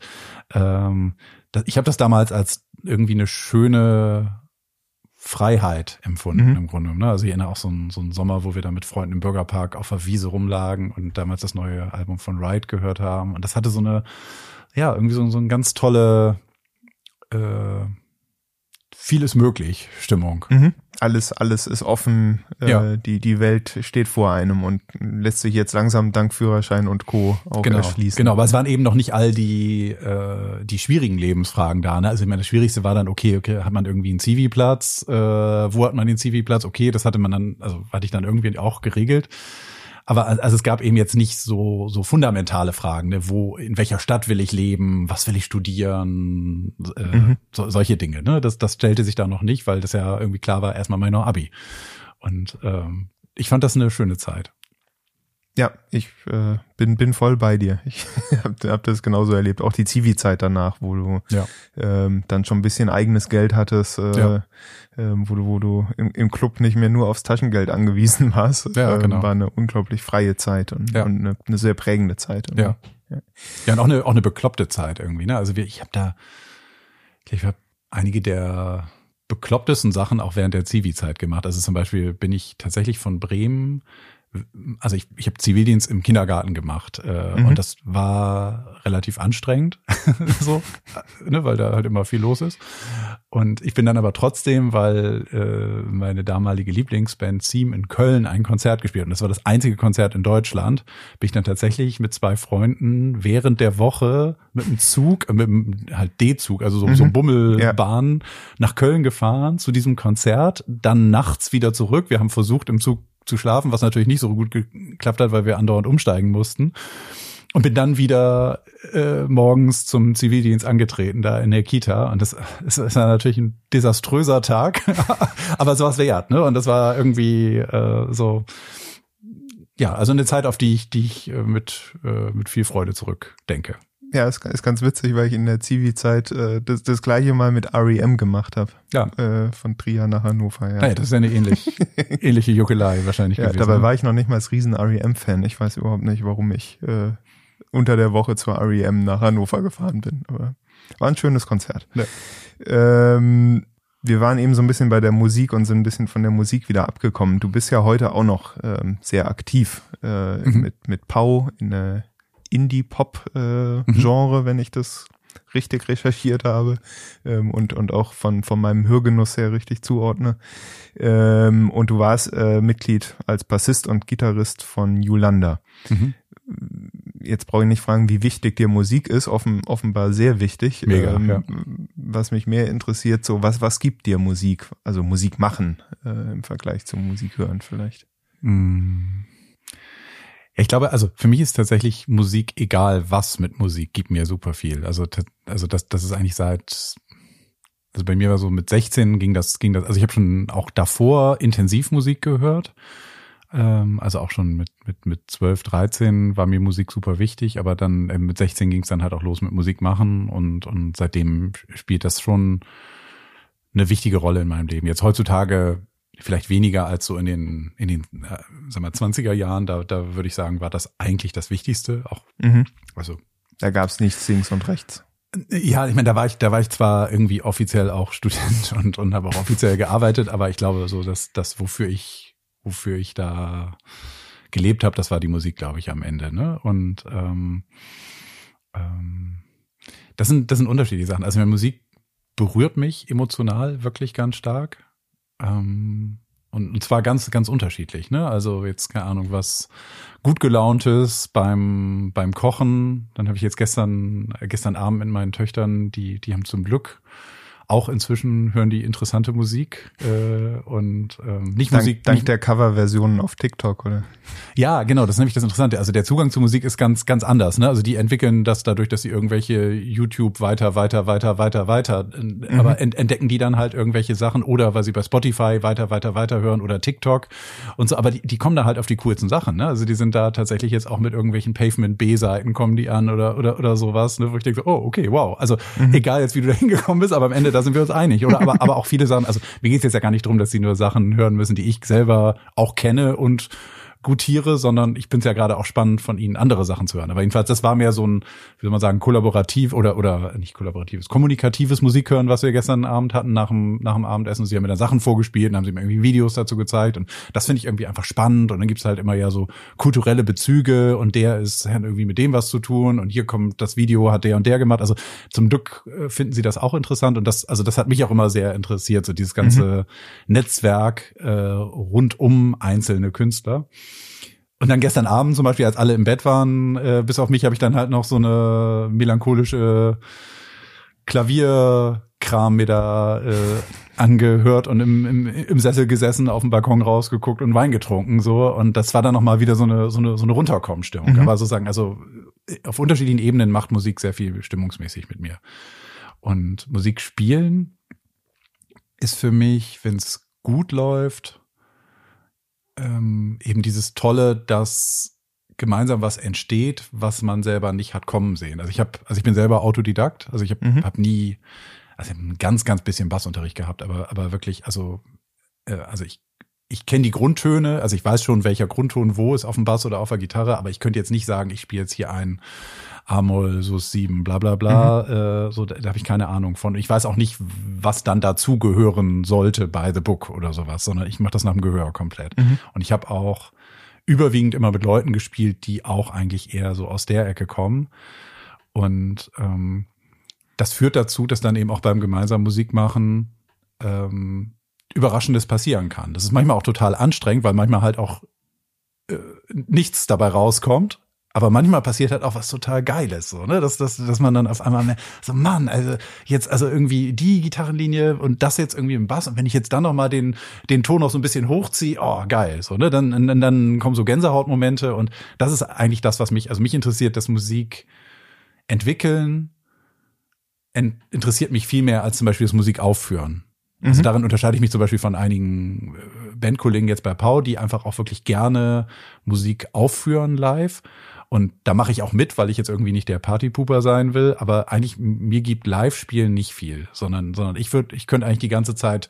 ähm, das, ich habe das damals als irgendwie eine schöne Freiheit empfunden mhm. im Grunde. Ne? Also ich erinnere auch so einen, so einen Sommer, wo wir da mit Freunden im Bürgerpark auf der Wiese rumlagen und damals das neue Album von Ride gehört haben. Und das hatte so eine, ja, irgendwie so, so eine ganz tolle äh, vieles möglich Stimmung. Mhm. Alles, alles ist offen, äh, ja. die, die Welt steht vor einem und lässt sich jetzt langsam dank Führerschein und Co. auch genau, erschließen. Genau, aber es waren eben noch nicht all die, äh, die schwierigen Lebensfragen da. Ne? Also ich meine, das Schwierigste war dann, okay, okay, hat man irgendwie einen Zivi-Platz? Äh, wo hat man den Zivi-Platz? Okay, das hatte man dann, also hatte ich dann irgendwie auch geregelt. Aber also es gab eben jetzt nicht so so fundamentale Fragen, ne? wo in welcher Stadt will ich leben, was will ich studieren, äh, mhm. so, solche Dinge. Ne? Das das stellte sich da noch nicht, weil das ja irgendwie klar war, erstmal mein Abi. Und ähm, ich fand das eine schöne Zeit. Ja, ich äh, bin, bin voll bei dir. Ich *laughs* habe hab das genauso erlebt. Auch die Zivi-Zeit danach, wo du Ja. ähm, dann schon ein bisschen eigenes Geld hattest, äh, Ja. ähm, wo du, wo du im, im Club nicht mehr nur aufs Taschengeld angewiesen *laughs* warst. Ja, ähm, genau. War eine unglaublich freie Zeit und, Ja. und eine, eine sehr prägende Zeit. Ja. Ja. Ja, und auch eine, auch eine bekloppte Zeit irgendwie, ne? Also wir, ich habe da, ich habe einige der beklopptesten Sachen auch während der Zivi-Zeit gemacht. Also zum Beispiel bin ich tatsächlich von Bremen, also ich, ich habe Zivildienst im Kindergarten gemacht äh, Mhm. und das war relativ anstrengend, *laughs* so, ne, weil da halt immer viel los ist. Und ich bin dann aber trotzdem, weil äh, meine damalige Lieblingsband Seam in Köln ein Konzert gespielt hat. und das war das einzige Konzert in Deutschland, bin ich dann tatsächlich mit zwei Freunden während der Woche mit einem Zug, äh, mit einem halt D-Zug, also so, so Mhm. Bummelbahn nach Köln gefahren zu diesem Konzert, dann nachts wieder zurück. Wir haben versucht im Zug zu schlafen, was natürlich nicht so gut geklappt hat, weil wir andauernd umsteigen mussten. Und bin dann wieder äh, morgens zum Zivildienst angetreten, da in der Kita. Und das ist, ist ja natürlich ein desaströser Tag, *laughs* aber sowas wert, ne? Und das war irgendwie äh, so, ja, also eine Zeit, auf die ich, die ich äh, mit, äh, mit viel Freude zurückdenke. Ja, ist, ist ganz witzig, weil ich in der Zivi-Zeit äh, das, das gleiche mal mit REM gemacht habe. Ja. Äh, von Trier nach Hannover, ja. Naja, das ist ja eine ähnlich, *laughs* ähnliche Juckelei wahrscheinlich ja, gewesen. dabei ne? war ich noch nicht mal als riesen REM-Fan. Ich weiß überhaupt nicht, warum ich äh, unter der Woche zur REM nach Hannover gefahren bin. Aber war ein schönes Konzert. Ja. Ähm, wir waren eben so ein bisschen bei der Musik und sind ein bisschen von der Musik wieder abgekommen. Du bist ja heute auch noch ähm, sehr aktiv äh, Mhm. mit, mit Pau in der Indie-Pop-Genre, wenn ich das richtig recherchiert habe ähm, und, und auch von, von meinem Hörgenuss her richtig zuordne. Ähm, und du warst äh, Mitglied als Bassist und Gitarrist von Yolanda. Mhm. Jetzt brauche ich nicht fragen, wie wichtig dir Musik ist, offen, offenbar sehr wichtig. Mega, ja. Was mich mehr interessiert, so was, was gibt dir Musik? Also Musik machen äh, im Vergleich zum Musik hören vielleicht. Mm. Ja, ich glaube, also für mich ist tatsächlich Musik, egal was mit Musik, gibt mir super viel. Also, also das, das ist eigentlich seit, also bei mir war so mit 16 ging das, ging das, also ich habe schon auch davor intensiv Musik gehört. Ähm, also auch schon mit, mit, mit 12, 13 war mir Musik super wichtig, aber dann äh, mit 16 ging es dann halt auch los mit Musik machen und, und seitdem spielt das schon eine wichtige Rolle in meinem Leben. Jetzt heutzutage vielleicht weniger als so in den, in den, äh, sag mal, 20er Jahren, da, da würde ich sagen, war das eigentlich das Wichtigste. Auch, Mhm. also, Da gab's nichts links und rechts. ja, ich meine, da war ich, da war ich zwar irgendwie offiziell auch *laughs* Student und, und habe auch offiziell gearbeitet, aber ich glaube so, dass das, wofür ich, wofür ich da gelebt habe, das war die Musik, glaube ich, am Ende. Ne? Und ähm, ähm, das sind, das sind unterschiedliche Sachen. Also meine Musik berührt mich emotional wirklich ganz stark. Ähm, und, und zwar ganz, ganz unterschiedlich, ne? Also jetzt, keine Ahnung, was gut gelauntes beim, beim Kochen. Dann habe ich jetzt gestern, äh, gestern Abend mit meinen Töchtern, die, die haben zum Glück auch inzwischen hören die interessante Musik äh, und ähm, nicht Dank, Musik. dank nicht, der Coverversionen auf TikTok, oder? ja, genau, das ist nämlich das Interessante. Also der Zugang zur Musik ist ganz, ganz anders. Ne? Also die entwickeln das dadurch, dass sie irgendwelche YouTube weiter, weiter, weiter, weiter, weiter, äh, aber ent entdecken die dann halt irgendwelche Sachen oder weil sie bei Spotify weiter, weiter, weiter hören oder TikTok und so. Aber die, die kommen da halt auf die coolsten Sachen. Ne? Also die sind da tatsächlich jetzt auch mit irgendwelchen Pavement B-Seiten kommen die an oder oder oder sowas, ne? wo ich denke, so, oh okay, wow. Also egal jetzt, wie du da *laughs* hingekommen bist, aber am Ende da sind wir uns einig. Oder aber aber auch viele Sachen. Also mir geht es jetzt ja gar nicht darum, dass sie nur Sachen hören müssen, die ich selber auch kenne und gutiere, sondern ich finde es ja gerade auch spannend, von ihnen andere Sachen zu hören. Aber jedenfalls, das war mehr so ein, wie soll man sagen, kollaborativ oder oder nicht kollaboratives, kommunikatives Musikhören, was wir gestern Abend hatten nach dem, nach dem Abendessen. Sie haben mir da Sachen vorgespielt und haben sie mir irgendwie Videos dazu gezeigt. Und das finde ich irgendwie einfach spannend. Und dann gibt's halt immer ja so kulturelle Bezüge und der ist hat irgendwie mit dem was zu tun und hier kommt das Video, hat der und der gemacht. Also zum Glück äh, finden sie das auch interessant. Und das, also das hat mich auch immer sehr interessiert, so dieses ganze Netzwerk äh, rund um einzelne Künstler. Und dann gestern Abend zum Beispiel, als alle im Bett waren, äh, bis auf mich, habe ich dann halt noch so eine melancholische Klavierkram mir da äh, angehört und im, im, im Sessel gesessen, auf dem Balkon rausgeguckt und Wein getrunken so. Und das war dann noch mal wieder so eine so eine so eine Runterkommenstimmung. Mhm. Aber sozusagen, also äh, auf unterschiedlichen Ebenen macht Musik sehr viel stimmungsmäßig mit mir. Und Musik spielen ist für mich, wenn es gut läuft, ähm, eben dieses Tolle, dass gemeinsam was entsteht, was man selber nicht hat kommen sehen. Also ich habe, also ich bin selber Autodidakt, also ich habe Mhm. hab nie, also ich hab ein ganz, ganz bisschen Bassunterricht gehabt, aber, aber wirklich, also, äh, also ich, ich kenne die Grundtöne, also ich weiß schon, welcher Grundton wo ist auf dem Bass oder auf der Gitarre, aber ich könnte jetzt nicht sagen, ich spiele jetzt hier ein A-Moll, Sus 7, bla bla bla, äh, so, da, da habe ich keine Ahnung von. Ich weiß auch nicht, was dann dazugehören sollte bei The Book oder sowas, sondern ich mache das nach dem Gehör komplett. Mhm. Und ich habe auch überwiegend immer mit Leuten gespielt, die auch eigentlich eher so aus der Ecke kommen. Und ähm, das führt dazu, dass dann eben auch beim gemeinsamen Musikmachen ähm, Überraschendes passieren kann. Das ist manchmal auch total anstrengend, weil manchmal halt auch äh, nichts dabei rauskommt. Aber manchmal passiert halt auch was total Geiles, so, ne? Dass, dass, dass man dann auf einmal mehr, so, Mann, also jetzt, also irgendwie die Gitarrenlinie und das jetzt irgendwie im Bass. Und wenn ich jetzt dann noch mal den, den Ton noch so ein bisschen hochziehe, oh, geil, so, ne? Dann, dann, dann kommen so Gänsehautmomente und das ist eigentlich das, was mich, also mich interessiert, dass Musik entwickeln, en- interessiert mich viel mehr als zum Beispiel das Musik aufführen. Also Mhm. darin unterscheide ich mich zum Beispiel von einigen äh, Bandkollegen jetzt bei Pau, die einfach auch wirklich gerne Musik aufführen live. Und da mache ich auch mit, weil ich jetzt irgendwie nicht der Partypooper sein will. Aber eigentlich, mir gibt Live-Spielen nicht viel, sondern, sondern ich würde, ich könnte eigentlich die ganze Zeit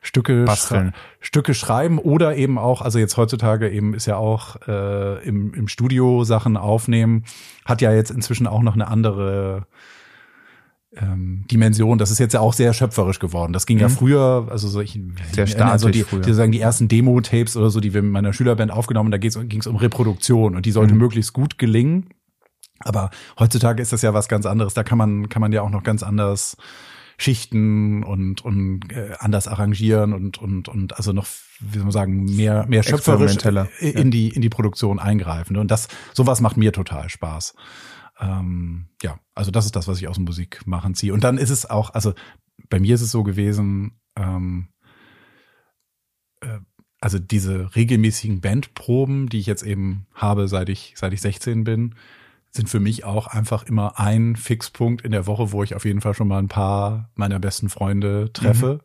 Stücke, schrei Stücke schreiben oder eben auch, also jetzt heutzutage eben ist ja auch äh, im, im Studio Sachen aufnehmen, hat ja jetzt inzwischen auch noch eine andere ähm, Dimension. Das ist jetzt ja auch sehr schöpferisch geworden. Das ging ja Mhm. früher, also so ich, Sehr ich erinnere so statisch die, früher. die sagen die ersten Demo-Tapes oder so, die wir mit meiner Schülerband aufgenommen, haben, da ging es um Reproduktion und die sollte Mhm. möglichst gut gelingen. Aber heutzutage ist das ja was ganz anderes. Da kann man kann man ja auch noch ganz anders Schichten und und äh, anders arrangieren und und und also noch wie soll man sagen mehr mehr schöpferisch in die in die Produktion eingreifen und das sowas macht mir total Spaß. Ähm, ja, also das ist das, was ich aus dem Musikmachen ziehe. Und dann ist es auch, also bei mir ist es so gewesen, ähm, äh, also diese regelmäßigen Bandproben, die ich jetzt eben habe, seit ich seit ich 16 bin, sind für mich auch einfach immer ein Fixpunkt in der Woche, wo ich auf jeden Fall schon mal ein paar meiner besten Freunde treffe.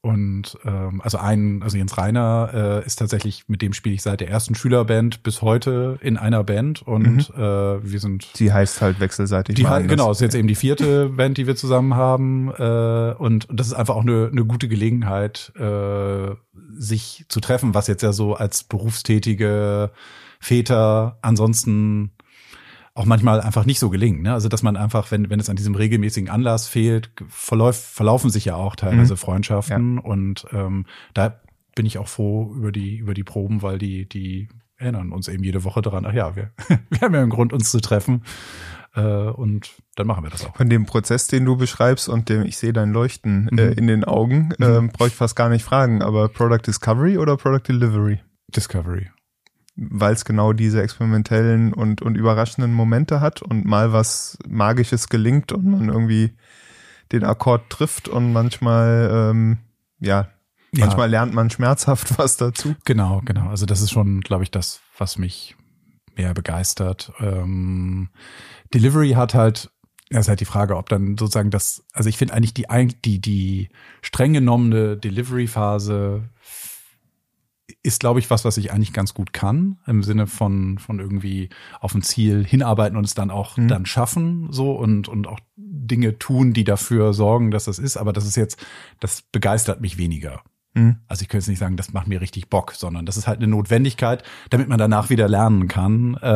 Und ähm, also ein, also Jens Reiner äh, ist tatsächlich, mit dem spiele ich seit der ersten Schülerband bis heute in einer Band und äh, wir sind Sie heißt halt wechselseitig. die halt, genau, ist jetzt eben die vierte *laughs* Band, die wir zusammen haben. Äh, und, und das ist einfach auch eine, eine gute Gelegenheit, äh, sich zu treffen, was jetzt ja so als berufstätige Väter ansonsten auch manchmal einfach nicht so gelingt. Ne? Also dass man einfach, wenn, wenn es an diesem regelmäßigen Anlass fehlt, verläuft, verlaufen sich ja auch teilweise Mhm. Freundschaften. Und ähm, da bin ich auch froh über die, über die Proben, weil die, die erinnern uns eben jede Woche daran, ach ja, wir, *laughs* wir haben ja einen Grund, uns zu treffen. Äh, und dann machen wir das auch. Von dem Prozess, den du beschreibst und dem ich sehe dein Leuchten äh, Mhm. in den Augen, Mhm. ähm, brauche ich fast gar nicht fragen, aber Product Discovery oder Product Delivery? Discovery. Weil es genau diese experimentellen und, und überraschenden Momente hat und mal was Magisches gelingt und man irgendwie den Akkord trifft und manchmal, ähm, ja, Ja. manchmal lernt man schmerzhaft *laughs* was dazu. Genau, genau. Also das ist schon, glaube ich, das, was mich mehr begeistert. Ähm, Delivery hat halt, ja, ist halt die Frage, ob dann sozusagen das, also ich finde eigentlich die, die, die streng genommene Delivery-Phase ist, glaube ich, was, was ich eigentlich ganz gut kann, im Sinne von, von irgendwie auf ein Ziel hinarbeiten und es dann auch Mhm. dann schaffen, so und, und auch Dinge tun, die dafür sorgen, dass das ist. Aber das ist jetzt, das begeistert mich weniger. Hm. Also ich könnte jetzt nicht sagen, das macht mir richtig Bock, sondern das ist halt eine Notwendigkeit, damit man danach wieder lernen kann. Äh,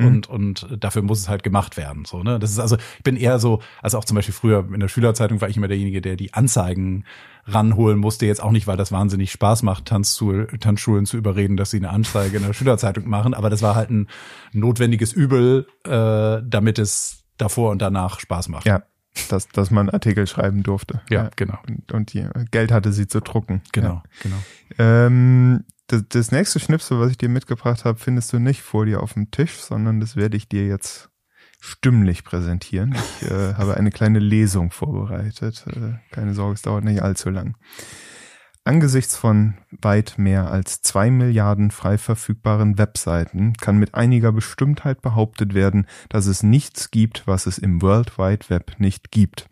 Mhm. und, und dafür muss es halt gemacht werden. So, ne? Das ist also, ich bin eher so, also auch zum Beispiel früher in der Schülerzeitung war ich immer derjenige, der die Anzeigen ranholen musste. Jetzt auch nicht, weil das wahnsinnig Spaß macht, Tanzschul Tanzschulen zu überreden, dass sie eine Anzeige in der Schülerzeitung machen. Aber das war halt ein notwendiges Übel, äh, damit es davor und danach Spaß macht. Ja, dass, dass man Artikel schreiben durfte. ja genau. Und, und die Geld hatte, sie zu drucken. Genau, genau. Ja. Ähm, das, das nächste Schnipsel, was ich dir mitgebracht habe, findest du nicht vor dir auf dem Tisch, sondern das werde ich dir jetzt stimmlich präsentieren. Ich äh, habe eine kleine Lesung vorbereitet. Äh, keine Sorge, es dauert nicht allzu lang. Angesichts von weit mehr als zwei Milliarden frei verfügbaren Webseiten kann mit einiger Bestimmtheit behauptet werden, dass es nichts gibt, was es im World Wide Web nicht gibt.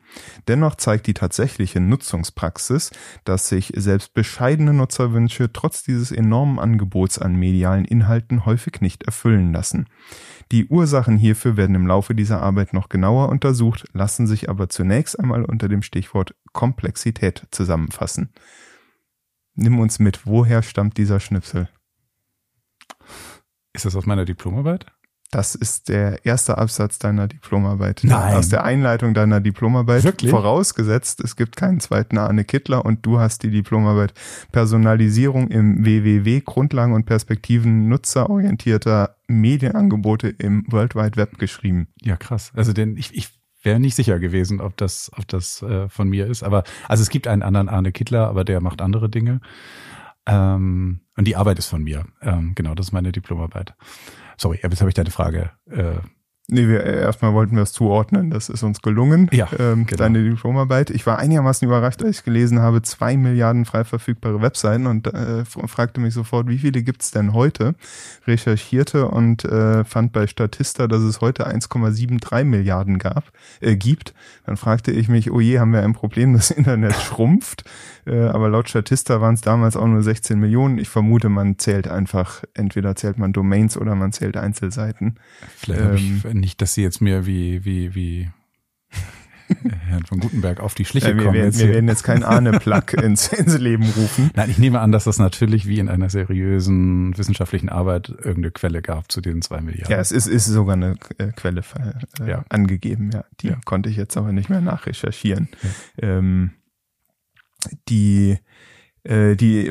Dennoch zeigt die tatsächliche Nutzungspraxis, dass sich selbst bescheidene Nutzerwünsche trotz dieses enormen Angebots an medialen Inhalten häufig nicht erfüllen lassen. Die Ursachen hierfür werden im Laufe dieser Arbeit noch genauer untersucht, lassen sich aber zunächst einmal unter dem Stichwort Komplexität zusammenfassen. Nimm uns mit, woher stammt dieser Schnipsel? Ist das aus meiner Diplomarbeit? Das ist der erste Absatz deiner Diplomarbeit. Nein. Aus der Einleitung deiner Diplomarbeit. Wirklich? Vorausgesetzt, es gibt keinen zweiten Arne Kittler und du hast die Diplomarbeit Personalisierung im WWW Grundlagen und Perspektiven nutzerorientierter Medienangebote im World Wide Web geschrieben. Ja, krass. Also denn ich, ich wäre nicht sicher gewesen, ob das, ob das äh, von mir ist. Aber also es gibt einen anderen Arne Kittler, aber der macht andere Dinge. Ähm, und die Arbeit ist von mir. Ähm, genau, das ist meine Diplomarbeit. Sorry, jetzt habe ich deine Frage. Äh, Nee, wir, äh, erstmal wollten wir es zuordnen. Das ist uns gelungen. Ja, ähm, genau. Deine Diplomarbeit. Ich war einigermaßen überrascht, als ich gelesen habe, zwei Milliarden frei verfügbare Webseiten und äh, fragte mich sofort, wie viele gibt's denn heute? Recherchierte und äh, fand bei Statista, dass es heute 1,73 Milliarden gab, äh, gibt. Dann fragte ich mich, oh je, haben wir ein Problem, das Internet *laughs* schrumpft. Äh, aber laut Statista waren es damals auch nur 16 Millionen. Ich vermute, man zählt einfach, entweder zählt man Domains oder man zählt Einzelseiten. vielleicht Ähm, ich nicht, dass sie jetzt mir wie, wie, wie *laughs* Herrn von Gutenberg auf die Schliche Äh, wir, kommen. werden, jetzt wir hier. werden jetzt keinen Ahne-Plug *laughs* ins, ins Leben rufen. Nein, ich nehme an, dass das natürlich wie in einer seriösen wissenschaftlichen Arbeit irgendeine Quelle gab zu den zwei Milliarden. Ja, es ist, ist sogar eine äh, Quelle äh, Ja. angegeben, ja. Die Ja. konnte ich jetzt aber nicht mehr nachrecherchieren. Ähm, die, äh, die,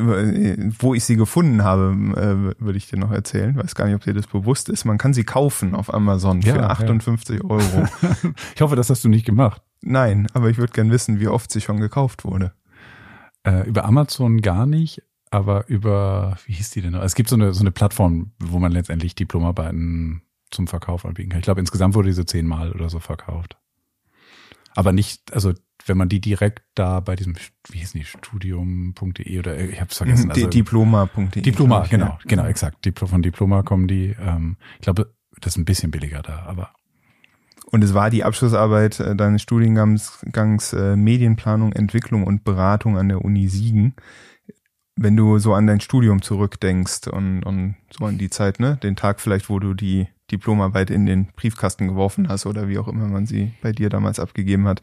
wo ich sie gefunden habe, äh, würde ich dir noch erzählen. Weiß gar nicht, ob dir das bewusst ist. Man kann sie kaufen auf Amazon Ja, für ja. 58 Euro. *laughs* Ich hoffe, das hast du nicht gemacht. Nein, aber ich würde gern wissen, wie oft sie schon gekauft wurde. Äh, über Amazon gar nicht, aber über, wie hieß die denn noch? Es gibt so eine, so eine Plattform, wo man letztendlich Diplomarbeiten zum Verkauf anbieten kann. Ich glaube, insgesamt wurde diese zehnmal oder so verkauft. Aber nicht, also wenn man die direkt da bei diesem, wie hieß die, studium.de oder ich habe es vergessen. Die- Also, Diploma.de. Diploma, ich, genau, ja. genau, exakt. Diplo, von Diploma kommen die. Ähm, ich glaube, das ist ein bisschen billiger da, aber Und es war die Abschlussarbeit äh, deines Studiengangs Gangs, äh, Medienplanung, Entwicklung und Beratung an der Uni Siegen. Wenn du so an dein Studium zurückdenkst und, und so an die Zeit, ne, den Tag vielleicht, wo du die Diplomarbeit in den Briefkasten geworfen hast oder wie auch immer man sie bei dir damals abgegeben hat.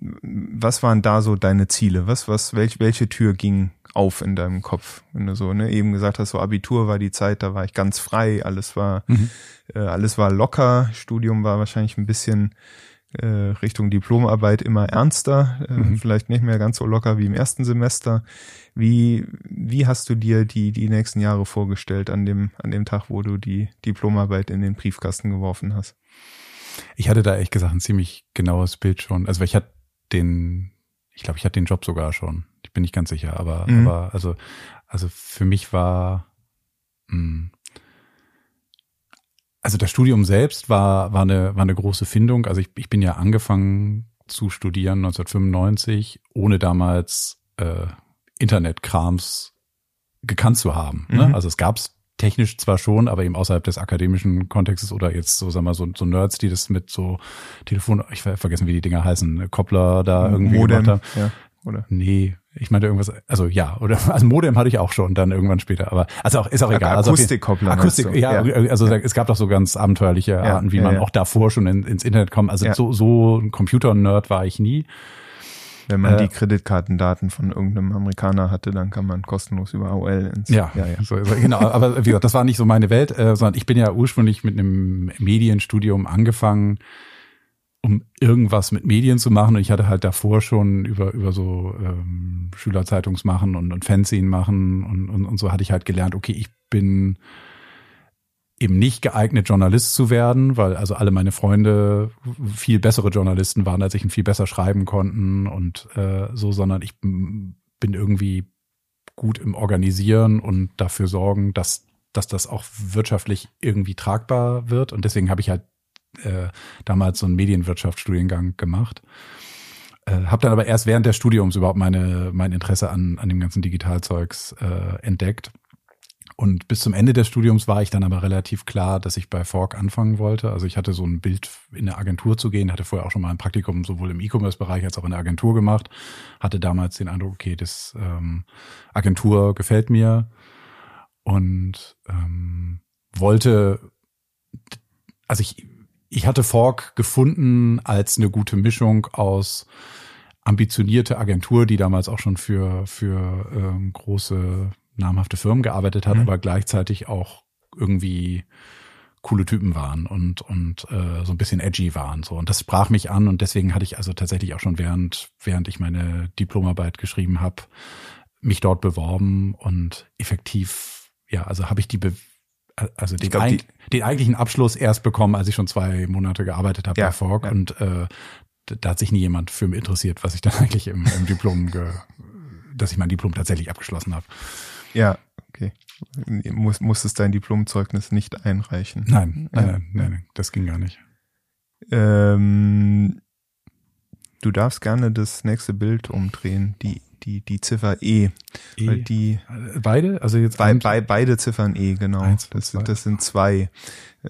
Was waren da so deine Ziele? Was, was, welch, welche Tür ging auf in deinem Kopf? Wenn du so, ne, eben gesagt hast, so Abitur war die Zeit, da war ich ganz frei, alles war, äh, alles war locker, Studium war wahrscheinlich ein bisschen äh, Richtung Diplomarbeit immer ernster, äh, Mhm. vielleicht nicht mehr ganz so locker wie im ersten Semester. Wie, wie hast du dir die, die nächsten Jahre vorgestellt an dem, an dem Tag, wo du die Diplomarbeit in den Briefkasten geworfen hast? ich hatte da ehrlich gesagt ein ziemlich genaues Bild schon. Also ich hatte den, ich glaube, ich hatte den Job sogar schon. Ich bin nicht ganz sicher, aber, Mhm. aber also, also für mich war, mh, also das Studium selbst war, war eine, war eine große Findung. Also ich, ich bin ja angefangen zu studieren 1995, ohne damals äh, Internetkrams gekannt zu haben. Ne? Mhm. Also es gab's technisch zwar schon, aber eben außerhalb des akademischen Kontextes oder jetzt so, sagen wir mal, so, so Nerds, die das mit so Telefon, ich ver- vergessen, wie die Dinger heißen, Koppler da irgendwie gemacht haben. ja, oder? Nee, ich meinte irgendwas, also ja, oder *laughs* also Modem hatte ich auch schon dann irgendwann später, aber also auch ist auch egal. Also Akustikkoppler. Akustik, meinst du? ja, also es gab doch so ganz abenteuerliche Ja, Arten, wie ja, man ja. auch davor schon in, ins Internet kommt. Also Ja. so, so ein Computer-Nerd war ich nie. Wenn man Äh, die Kreditkartendaten von irgendeinem Amerikaner hatte, dann kann man kostenlos über AOL ins. Ja, ja, ja. So, genau. Aber wie gesagt, das war nicht so meine Welt, äh, sondern ich bin ja ursprünglich mit einem Medienstudium angefangen, um irgendwas mit Medien zu machen. Und ich hatte halt davor schon über über so ähm, Schülerzeitungs machen und, und Fanzine machen und, und, und so hatte ich halt gelernt, okay, ich bin eben nicht geeignet, Journalist zu werden, weil also alle meine Freunde viel bessere Journalisten waren, als ich und viel besser schreiben konnten und äh, so, sondern ich bin irgendwie gut im Organisieren und dafür sorgen, dass, dass das auch wirtschaftlich irgendwie tragbar wird. Und deswegen habe ich halt äh, damals so einen Medienwirtschaftsstudiengang gemacht. Äh, habe dann aber erst während des Studiums überhaupt meine mein Interesse an an dem ganzen Digitalzeugs äh, entdeckt. Und bis zum Ende des Studiums war ich dann aber relativ klar, dass ich bei Fork anfangen wollte. Also ich hatte so ein Bild, in eine Agentur zu gehen, hatte vorher auch schon mal ein Praktikum sowohl im E-Commerce-Bereich als auch in der Agentur gemacht. Hatte damals den Eindruck, okay, das ähm, Agentur gefällt mir und ähm, wollte, also ich, ich hatte Fork gefunden als eine gute Mischung aus ambitionierte Agentur, die damals auch schon für, für ähm, große namhafte Firmen gearbeitet hat, mhm. aber gleichzeitig auch irgendwie coole Typen waren und und äh, so ein bisschen edgy waren so und das sprach mich an und deswegen hatte ich also tatsächlich auch schon während während ich meine Diplomarbeit geschrieben habe mich dort beworben und effektiv ja also habe ich die Be also den, glaub, ein, den eigentlichen Abschluss erst bekommen, als ich schon zwei Monate gearbeitet habe ja, bei Fork ja. und äh, da hat sich nie jemand für mich interessiert, was ich dann *laughs* eigentlich im, im Diplom, ge, dass ich mein Diplom tatsächlich abgeschlossen habe. Ja, okay. Muss, musstest dein Diplomzeugnis nicht einreichen? Nein, nein, ja. nein, nein, nein, das ging gar nicht. Ähm, du darfst gerne das nächste Bild umdrehen, die die die Ziffer E, e. Weil die beide, also jetzt bei, bei, beide Ziffern E, genau. Eins, das sind das sind zwei.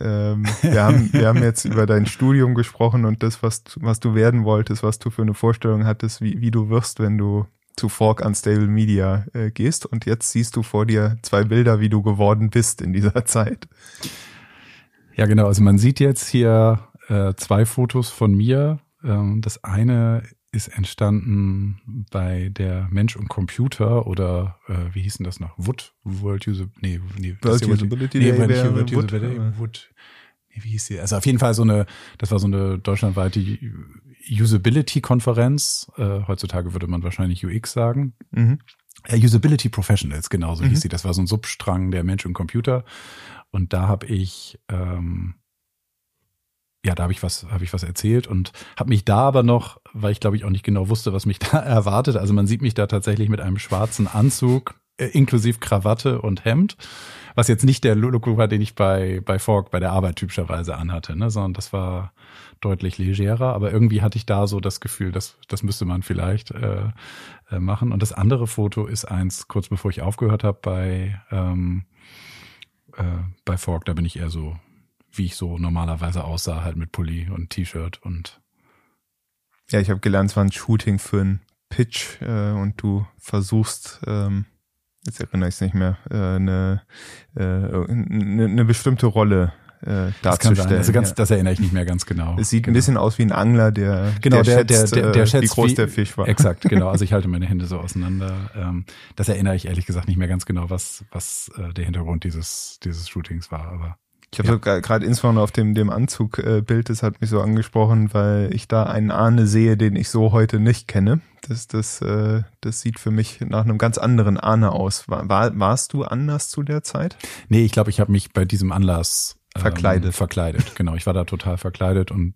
Ähm, *laughs* wir haben wir haben jetzt über dein Studium gesprochen und das was was du werden wolltest, was du für eine Vorstellung hattest, wie wie du wirst, wenn du zu Fork Unstable Media äh, gehst und jetzt siehst du vor dir zwei Bilder, wie du geworden bist in dieser *laughs* Zeit. Ja, genau. Also man sieht jetzt hier äh, zwei Fotos von mir. Ähm, das eine ist entstanden bei der Mensch und Computer oder äh, wie hieß denn das noch? Wood World User nee, nee, World Usability nee, Day World, World Usability Wood, Wood wie hieß sie? Also auf jeden Fall so eine, das war so eine deutschlandweite Usability-Konferenz. Äh, heutzutage würde man wahrscheinlich UX sagen. Mhm. Usability Professionals, genauso mhm. hieß sie. Das war so ein Substrang der Mensch und Computer. Und da habe ich, ähm, ja, da habe ich was, habe ich was erzählt und habe mich da aber noch, weil ich glaube ich auch nicht genau wusste, was mich *laughs* da erwartet. Also man sieht mich da tatsächlich mit einem schwarzen Anzug, äh, inklusive Krawatte und Hemd was jetzt nicht der Look war, den ich bei, bei Fork bei der Arbeit typischerweise anhatte, ne, sondern das war deutlich legerer, aber irgendwie hatte ich da so das Gefühl, dass das müsste man vielleicht äh, äh, machen. Und das andere Foto ist eins, kurz bevor ich aufgehört habe bei, ähm, äh, bei Fork, da bin ich eher so, wie ich so normalerweise aussah, halt mit Pulli und T-Shirt und ja, ich habe gelernt, es war ein Shooting für einen Pitch äh, und du versuchst ähm, jetzt erinnere ich es nicht mehr, äh, eine, äh, eine, eine bestimmte Rolle äh, darzustellen. Also ganz, ja. das erinnere ich nicht mehr ganz genau. Es sieht genau. ein bisschen aus wie ein Angler, der, genau, der, der, schätzt, der, der, der äh, schätzt, wie groß wie, der Fisch war. Exakt, *laughs* genau. Also ich halte meine Hände so auseinander. Ähm, das erinnere ich ehrlich gesagt nicht mehr ganz genau, was, was äh, der Hintergrund dieses, dieses Shootings war. Aber ich habe ja. so gerade insbesondere auf dem, dem Anzugbild, das hat mich so angesprochen, weil ich da einen Ahne sehe, den ich so heute nicht kenne. Das, das, äh, das sieht für mich nach einem ganz anderen Ahne aus. War, war, warst du anders zu der Zeit? Nee, ich glaube, ich habe mich bei diesem Anlass ähm, verkleidet. Verkleidet, genau. Ich war da total verkleidet und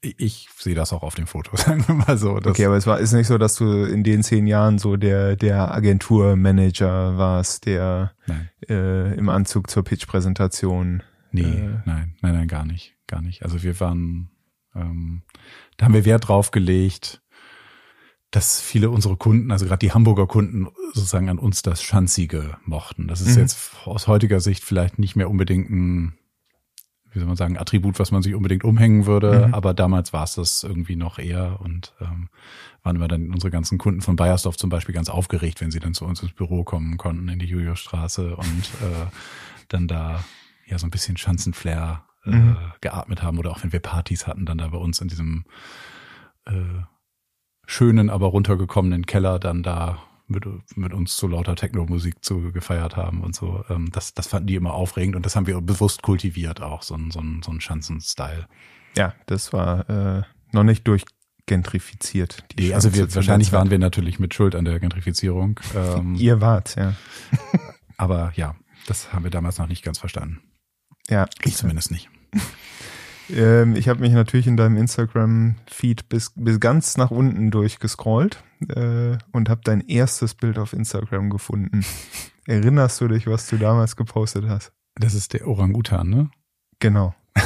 ich sehe das auch auf dem Foto, *laughs* sagen wir mal so. okay, aber es war ist nicht so, dass du in den zehn Jahren so der der Agenturmanager warst, der äh, im Anzug zur Pitch-Präsentation. Nee, äh, nein, nein, nein, gar nicht, gar nicht. Also wir waren, ähm, da haben wir Wert drauf gelegt, dass viele unserer Kunden, also gerade die Hamburger Kunden, sozusagen an uns das Schanzige mochten. Das ist mhm. jetzt aus heutiger Sicht vielleicht nicht mehr unbedingt ein wie soll man sagen, Attribut, was man sich unbedingt umhängen würde. Mhm. Aber damals war es das irgendwie noch eher und ähm, waren wir dann unsere ganzen Kunden von Bayersdorf zum Beispiel ganz aufgeregt, wenn sie dann zu uns ins Büro kommen konnten in die Juliusstraße und *laughs* äh, dann da ja so ein bisschen Schanzenflair äh, mhm. geatmet haben oder auch wenn wir Partys hatten, dann da bei uns in diesem äh, schönen, aber runtergekommenen Keller dann da mit, mit uns zu lauter Techno-Musik zu gefeiert haben und so. Ähm, das, das fanden die immer aufregend und das haben wir bewusst kultiviert auch, so ein, so ein, so ein Schanzen-Style. Ja, das war äh, noch nicht durchgentrifiziert. Nee, also wir, wahrscheinlich waren wir natürlich mit Schuld an der Gentrifizierung. Ähm, *laughs* Ihr wart, ja. *laughs* aber ja, das haben wir damals noch nicht ganz verstanden. Ja. Ich zumindest nicht. *laughs* Ähm, ich habe mich natürlich in deinem Instagram-Feed bis, bis ganz nach unten durchgescrollt äh, und habe dein erstes Bild auf Instagram gefunden. *laughs* Erinnerst du dich, was du damals gepostet hast? Das ist der Orangutan, ne? Genau. *laughs*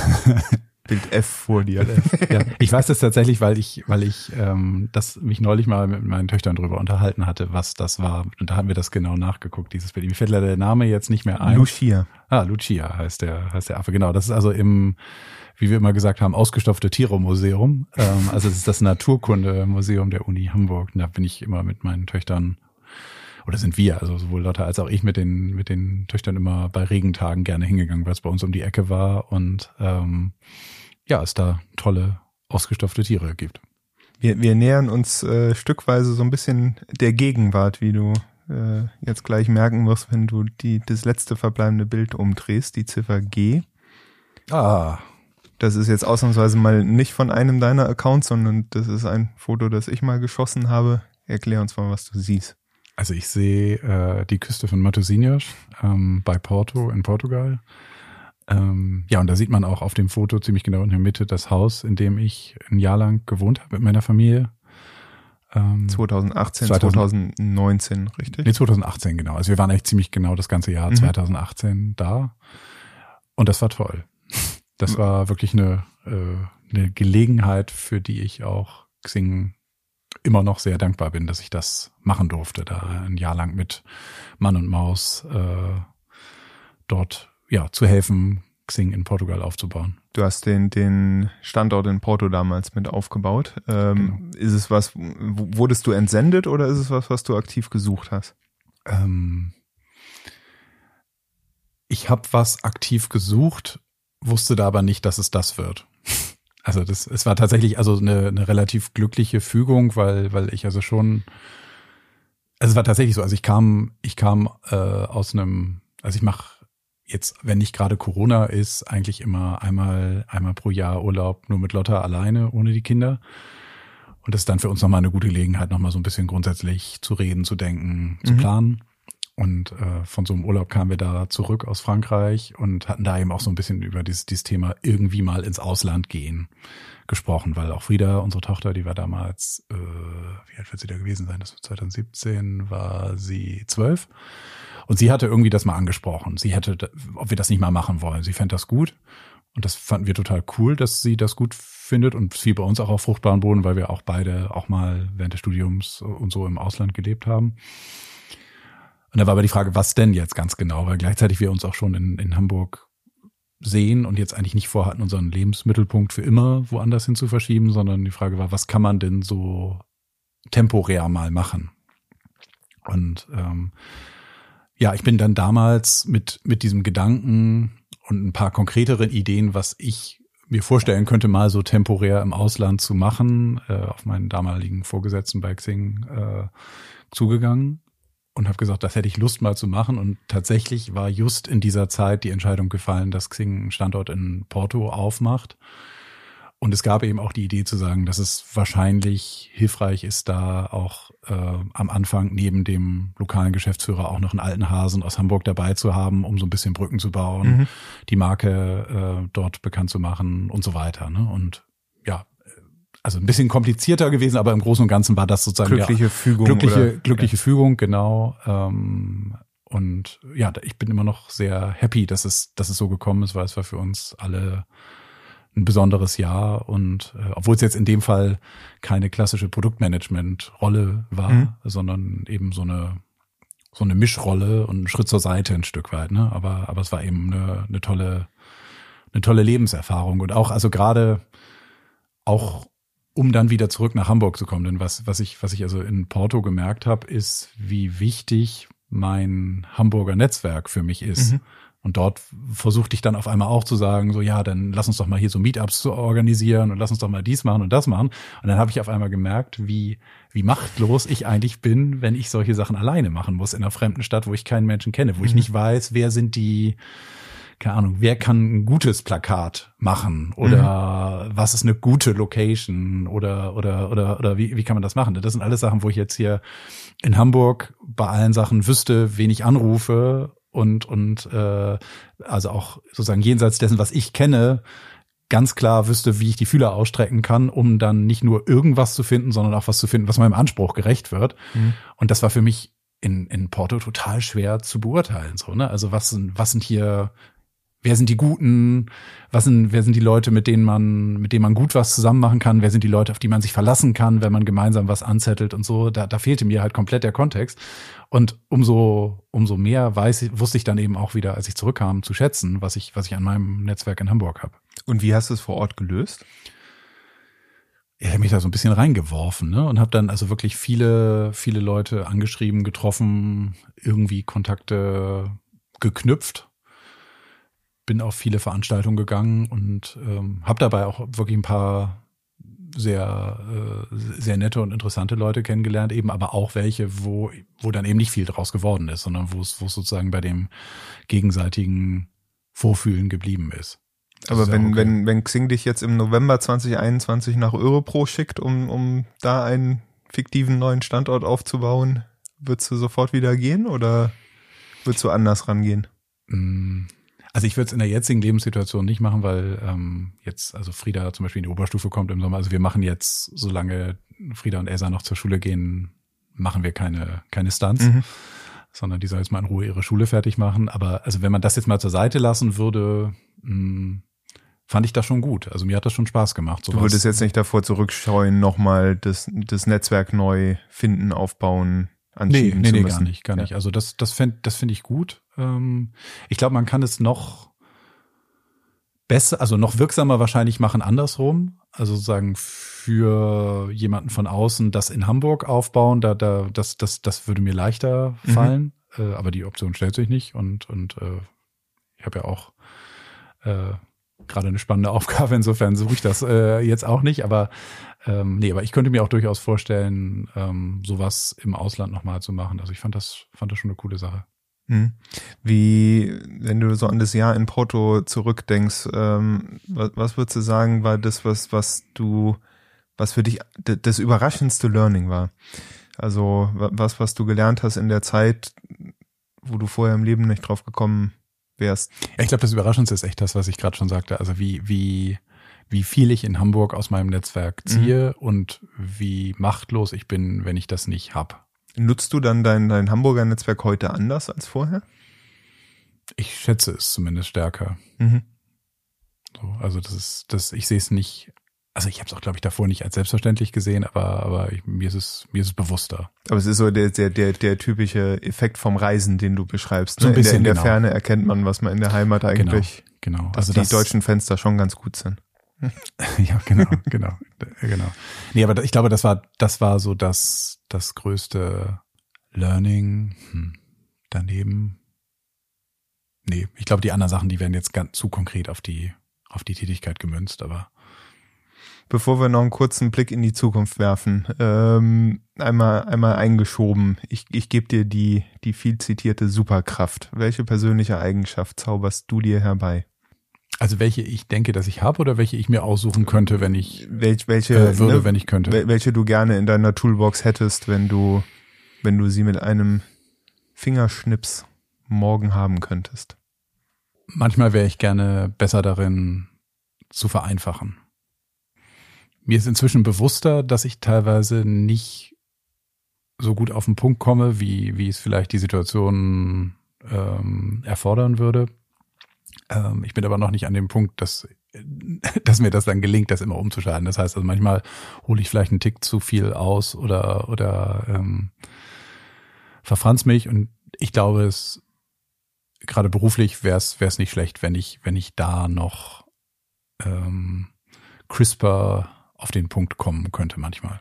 Bild F vor dir. ja, ich weiß das tatsächlich, weil ich, weil ich ähm, das mich neulich mal mit meinen Töchtern drüber unterhalten hatte, was das war. Und da haben wir das genau nachgeguckt, dieses Bild. Mir fällt leider der Name jetzt nicht mehr ein. Lucia. Ah, Lucia heißt der, heißt der Affe. Genau, das ist also im, wie wir immer gesagt haben, ausgestopfte Tiere-Museum. Ähm, also es ist das Naturkundemuseum der Uni Hamburg. Und da bin ich immer mit meinen Töchtern oder sind wir, also sowohl Lotte als auch ich mit den, mit den Töchtern immer bei Regentagen gerne hingegangen, weil es bei uns um die Ecke war und ähm, ja, es da tolle, ausgestopfte Tiere gibt. Wir, wir nähern uns äh, stückweise so ein bisschen der Gegenwart, wie du äh, jetzt gleich merken wirst, wenn du die, das letzte verbleibende Bild umdrehst, die Ziffer G. Ah. Das ist jetzt ausnahmsweise mal nicht von einem deiner Accounts, sondern das ist ein Foto, das ich mal geschossen habe. Erklär uns mal, was du siehst. Also ich sehe äh, die Küste von Matosinhos ähm, bei Porto in Portugal. Ähm, ja, und da sieht man auch auf dem Foto ziemlich genau in der Mitte das Haus, in dem ich ein Jahr lang gewohnt habe mit meiner Familie. Ähm, 2018, 2000, 2019, richtig? Nee, 2018, genau. Also wir waren eigentlich ziemlich genau das ganze Jahr mhm. 2018 da. Und das war toll. Das war wirklich eine, äh, eine Gelegenheit, für die ich auch Xing immer noch sehr dankbar bin, dass ich das machen durfte, da ein Jahr lang mit Mann und Maus äh, dort ja zu helfen, Xing in Portugal aufzubauen. Du hast den, den Standort in Porto damals mit aufgebaut. Ähm, genau. Ist es was, wurdest du entsendet oder ist es was, was du aktiv gesucht hast? Ähm, ich habe was aktiv gesucht, wusste da aber nicht, dass es das wird. Also das, es war tatsächlich also eine, eine relativ glückliche Fügung, weil, weil ich also schon, also es war tatsächlich so, also ich kam, ich kam äh, aus einem, also ich mache jetzt, wenn nicht gerade Corona ist, eigentlich immer einmal, einmal pro Jahr Urlaub nur mit Lotta alleine, ohne die Kinder. Und das ist dann für uns nochmal eine gute Gelegenheit, nochmal so ein bisschen grundsätzlich zu reden, zu denken, mhm. zu planen. Und äh, von so einem Urlaub kamen wir da zurück aus Frankreich und hatten da eben auch so ein bisschen über dieses, dieses Thema irgendwie mal ins Ausland gehen gesprochen, weil auch Frieda, unsere Tochter, die war damals, äh, wie alt wird sie da gewesen sein? Das war 2017, war sie zwölf. Und sie hatte irgendwie das mal angesprochen. Sie hätte, ob wir das nicht mal machen wollen. Sie fände das gut. Und das fanden wir total cool, dass sie das gut findet und viel bei uns auch auf fruchtbaren Boden, weil wir auch beide auch mal während des Studiums und so im Ausland gelebt haben. Und da war aber die Frage, was denn jetzt ganz genau? Weil gleichzeitig wir uns auch schon in, in Hamburg sehen und jetzt eigentlich nicht vorhatten, unseren Lebensmittelpunkt für immer woanders hin zu verschieben, sondern die Frage war, was kann man denn so temporär mal machen? Und ähm, ja, ich bin dann damals mit, mit diesem Gedanken und ein paar konkreteren Ideen, was ich mir vorstellen könnte, mal so temporär im Ausland zu machen, äh, auf meinen damaligen Vorgesetzten bei Xing äh, zugegangen und habe gesagt, das hätte ich Lust mal zu machen. Und tatsächlich war just in dieser Zeit die Entscheidung gefallen, dass Xing einen Standort in Porto aufmacht. Und es gab eben auch die Idee zu sagen, dass es wahrscheinlich hilfreich ist, da auch äh, am Anfang neben dem lokalen Geschäftsführer auch noch einen alten Hasen aus Hamburg dabei zu haben, um so ein bisschen Brücken zu bauen, mhm. die Marke äh, dort bekannt zu machen und so weiter. Ne? Und also ein bisschen komplizierter gewesen, aber im Großen und Ganzen war das sozusagen glückliche ja, Fügung. Glückliche, oder? glückliche ja. Fügung, genau. Ähm, und ja, ich bin immer noch sehr happy, dass es, dass es so gekommen ist, weil es war für uns alle ein besonderes Jahr und äh, obwohl es jetzt in dem Fall keine klassische Produktmanagement-Rolle war, mhm. sondern eben so eine so eine Mischrolle und ein Schritt zur Seite ein Stück weit, ne? Aber aber es war eben eine, eine tolle eine tolle Lebenserfahrung und auch also gerade auch um dann wieder zurück nach Hamburg zu kommen. Denn was, was ich, was ich also in Porto gemerkt habe, ist, wie wichtig mein Hamburger Netzwerk für mich ist. Mhm. Und dort versuchte ich dann auf einmal auch zu sagen, so ja, dann lass uns doch mal hier so Meetups zu organisieren und lass uns doch mal dies machen und das machen. Und dann habe ich auf einmal gemerkt, wie, wie machtlos ich eigentlich bin, wenn ich solche Sachen alleine machen muss in einer fremden Stadt, wo ich keinen Menschen kenne, wo mhm. ich nicht weiß, wer sind die, keine Ahnung, wer kann ein gutes Plakat machen oder mhm. was ist eine gute Location oder oder oder oder wie, wie kann man das machen? Das sind alles Sachen, wo ich jetzt hier in Hamburg bei allen Sachen wüsste, wen ich anrufe und und äh, also auch sozusagen jenseits dessen, was ich kenne, ganz klar wüsste, wie ich die Fühler ausstrecken kann, um dann nicht nur irgendwas zu finden, sondern auch was zu finden, was meinem Anspruch gerecht wird. Mhm. Und das war für mich in, in Porto total schwer zu beurteilen. So, ne? Also was sind, was sind hier wer sind die Guten, was sind, wer sind die Leute, mit denen man, mit denen man gut was zusammen machen kann, wer sind die Leute, auf die man sich verlassen kann, wenn man gemeinsam was anzettelt und so. Da, da fehlte mir halt komplett der Kontext. Und umso, umso mehr weiß, wusste ich dann eben auch wieder, als ich zurückkam, zu schätzen, was ich, was ich an meinem Netzwerk in Hamburg habe. Und wie hast du es vor Ort gelöst? ich habe mich da so ein bisschen reingeworfen ne? und habe dann also wirklich viele, viele Leute angeschrieben, getroffen, irgendwie Kontakte geknüpft bin auf viele Veranstaltungen gegangen und ähm, habe dabei auch wirklich ein paar sehr äh, sehr nette und interessante Leute kennengelernt, eben aber auch welche, wo wo dann eben nicht viel draus geworden ist, sondern wo es wo es sozusagen bei dem gegenseitigen Vorfühlen geblieben ist. Das aber ist wenn okay. wenn wenn Xing dich jetzt im November 2021 nach Europro schickt, um um da einen fiktiven neuen Standort aufzubauen, würdest du sofort wieder gehen oder würdest du anders rangehen? Mm also ich würde es in der jetzigen Lebenssituation nicht machen, weil ähm, jetzt, also Frieda zum Beispiel in die Oberstufe kommt im Sommer. Also wir machen jetzt, solange Frieda und Elsa noch zur Schule gehen, machen wir keine, keine Stunts. Mhm. Sondern die soll jetzt mal in Ruhe ihre Schule fertig machen. Aber also wenn man das jetzt mal zur Seite lassen würde, mh, hm, fand ich das schon gut. Also mir hat das schon Spaß gemacht. Sowas. Du würdest jetzt nicht davor zurückscheuen, nochmal das, das Netzwerk neu finden, aufbauen, anschieben nee, nee, nee, müssen. gar nicht, gar nicht. Also das, das finde das finde ich gut. Ähm, ich glaube, man kann es noch besser, also noch wirksamer wahrscheinlich machen andersrum. Also sozusagen für jemanden von außen das in Hamburg aufbauen, da, da, das, das, das würde mir leichter mhm. fallen. Mhm. Äh, aber die Option stellt sich nicht und, und äh, ich habe ja auch äh, gerade eine spannende *laughs* Aufgabe, insofern suche ich das äh, jetzt auch nicht, aber ähm, nee, aber ich könnte mir auch durchaus vorstellen, ähm, sowas im Ausland nochmal zu machen. Also ich fand das, fand das schon eine coole Sache. Hm. Wie, wenn du so an das Jahr in Porto zurückdenkst, ähm, was, was würdest du sagen, war das, was, was du, was für dich das überraschendste Learning war? Also was, was du gelernt hast in der Zeit, wo du vorher im Leben nicht drauf gekommen wärst. Ich glaube, das Überraschendste ist echt das, was ich gerade schon sagte. Also wie, wie, wie viel ich in Hamburg aus meinem Netzwerk ziehe mhm. und wie machtlos ich bin, wenn ich das nicht hab. Nutzt du dann dein, dein Hamburger Netzwerk heute anders als vorher? Ich schätze es zumindest stärker. Mhm. So, also das ist, das, ich sehe es nicht also ich habe es auch, glaube ich, davor nicht als selbstverständlich gesehen, aber, aber ich, mir ist es mir ist es bewusster. Aber es ist so der, der, der, der typische Effekt vom Reisen, den du beschreibst. Ne? So ein bisschen, in der, in der genau. Ferne erkennt man, was man in der Heimat eigentlich. Genau, genau. Dass also die das, deutschen Fenster schon ganz gut sind. *laughs* ja, genau, genau, genau. Nee, aber ich glaube, das war, das war so das, das größte Learning. Hm. Daneben. Nee, ich glaube, die anderen Sachen, die werden jetzt ganz zu konkret auf die, auf die Tätigkeit gemünzt, aber bevor wir noch einen kurzen Blick in die Zukunft werfen, ähm, einmal, einmal eingeschoben. Ich, ich gebe dir die, die viel zitierte Superkraft. Welche persönliche Eigenschaft zauberst du dir herbei? Also welche ich denke, dass ich habe oder welche ich mir aussuchen könnte, wenn ich Welch, welche äh, würde, ne, wenn ich könnte. Welche du gerne in deiner Toolbox hättest, wenn du, wenn du sie mit einem Fingerschnips morgen haben könntest. Manchmal wäre ich gerne besser darin zu vereinfachen mir ist inzwischen bewusster, dass ich teilweise nicht so gut auf den Punkt komme, wie, wie es vielleicht die Situation ähm, erfordern würde. Ähm, ich bin aber noch nicht an dem Punkt, dass, *laughs* dass mir das dann gelingt, das immer umzuschalten. Das heißt also manchmal hole ich vielleicht einen Tick zu viel aus oder, oder ähm, verfranz mich und ich glaube, es gerade beruflich wäre es nicht schlecht, wenn ich wenn ich da noch ähm, crisper auf den Punkt kommen könnte manchmal.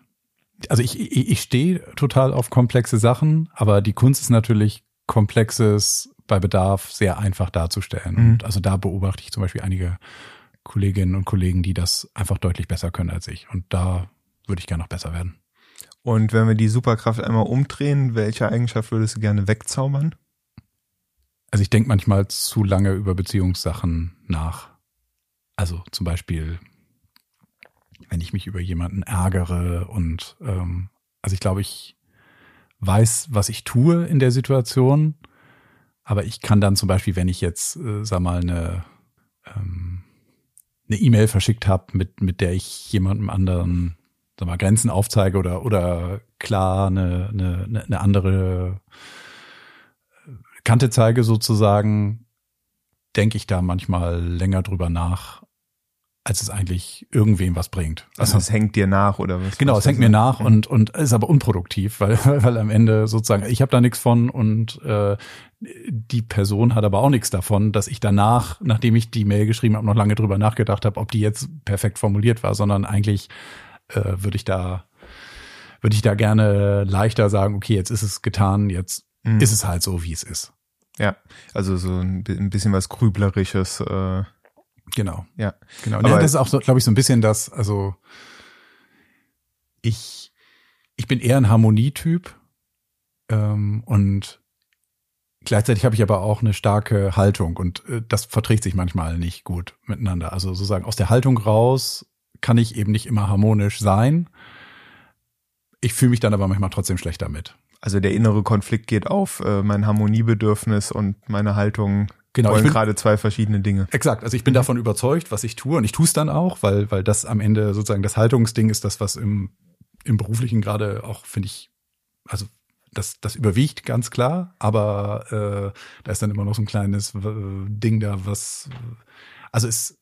Also ich, ich, ich stehe total auf komplexe Sachen, aber die Kunst ist natürlich komplexes bei Bedarf sehr einfach darzustellen. Mhm. Und also da beobachte ich zum Beispiel einige Kolleginnen und Kollegen, die das einfach deutlich besser können als ich. Und da würde ich gerne noch besser werden. Und wenn wir die Superkraft einmal umdrehen, welche Eigenschaft würdest du gerne wegzaubern? Also ich denke manchmal zu lange über Beziehungssachen nach. Also zum Beispiel wenn ich mich über jemanden ärgere und ähm, also ich glaube, ich weiß, was ich tue in der Situation, aber ich kann dann zum Beispiel, wenn ich jetzt, äh, sag mal, eine ähm, eine E-Mail verschickt habe, mit mit der ich jemandem anderen, sag mal, Grenzen aufzeige oder oder klar eine eine, eine andere Kante zeige sozusagen, denke ich da manchmal länger drüber nach, als es eigentlich irgendwem was bringt. Also, es hängt dir nach oder was? Genau, es hängt mir nach und und ist aber unproduktiv, *laughs* weil weil am Ende sozusagen ich habe da nichts von und äh, die Person hat aber auch nichts davon, dass ich danach, nachdem ich die Mail geschrieben habe, noch lange drüber nachgedacht habe, ob die jetzt perfekt formuliert war, sondern eigentlich äh, würde ich da würde ich da gerne leichter sagen, okay, jetzt ist es getan, jetzt mhm. ist es halt so, wie es ist. Ja, also so ein bisschen was Grüblerisches. Äh Genau. Ja. Genau. Aber ja, das ist auch, so, glaube ich, so ein bisschen das, also ich, ich bin eher ein Harmonietyp ähm, und gleichzeitig habe ich aber auch eine starke Haltung und äh, das verträgt sich manchmal nicht gut miteinander. Also sozusagen aus der Haltung raus kann ich eben nicht immer harmonisch sein. Ich fühle mich dann aber manchmal trotzdem schlecht damit. Also der innere Konflikt geht auf, äh, mein Harmoniebedürfnis und meine Haltung Genau, wollen gerade zwei verschiedene Dinge. Exakt. Also ich bin davon überzeugt, was ich tue und ich tue es dann auch, weil weil das am Ende sozusagen das Haltungsding ist, das was im im beruflichen gerade auch finde ich also das das überwiegt ganz klar, aber äh, da ist dann immer noch so ein kleines äh, Ding da, was also es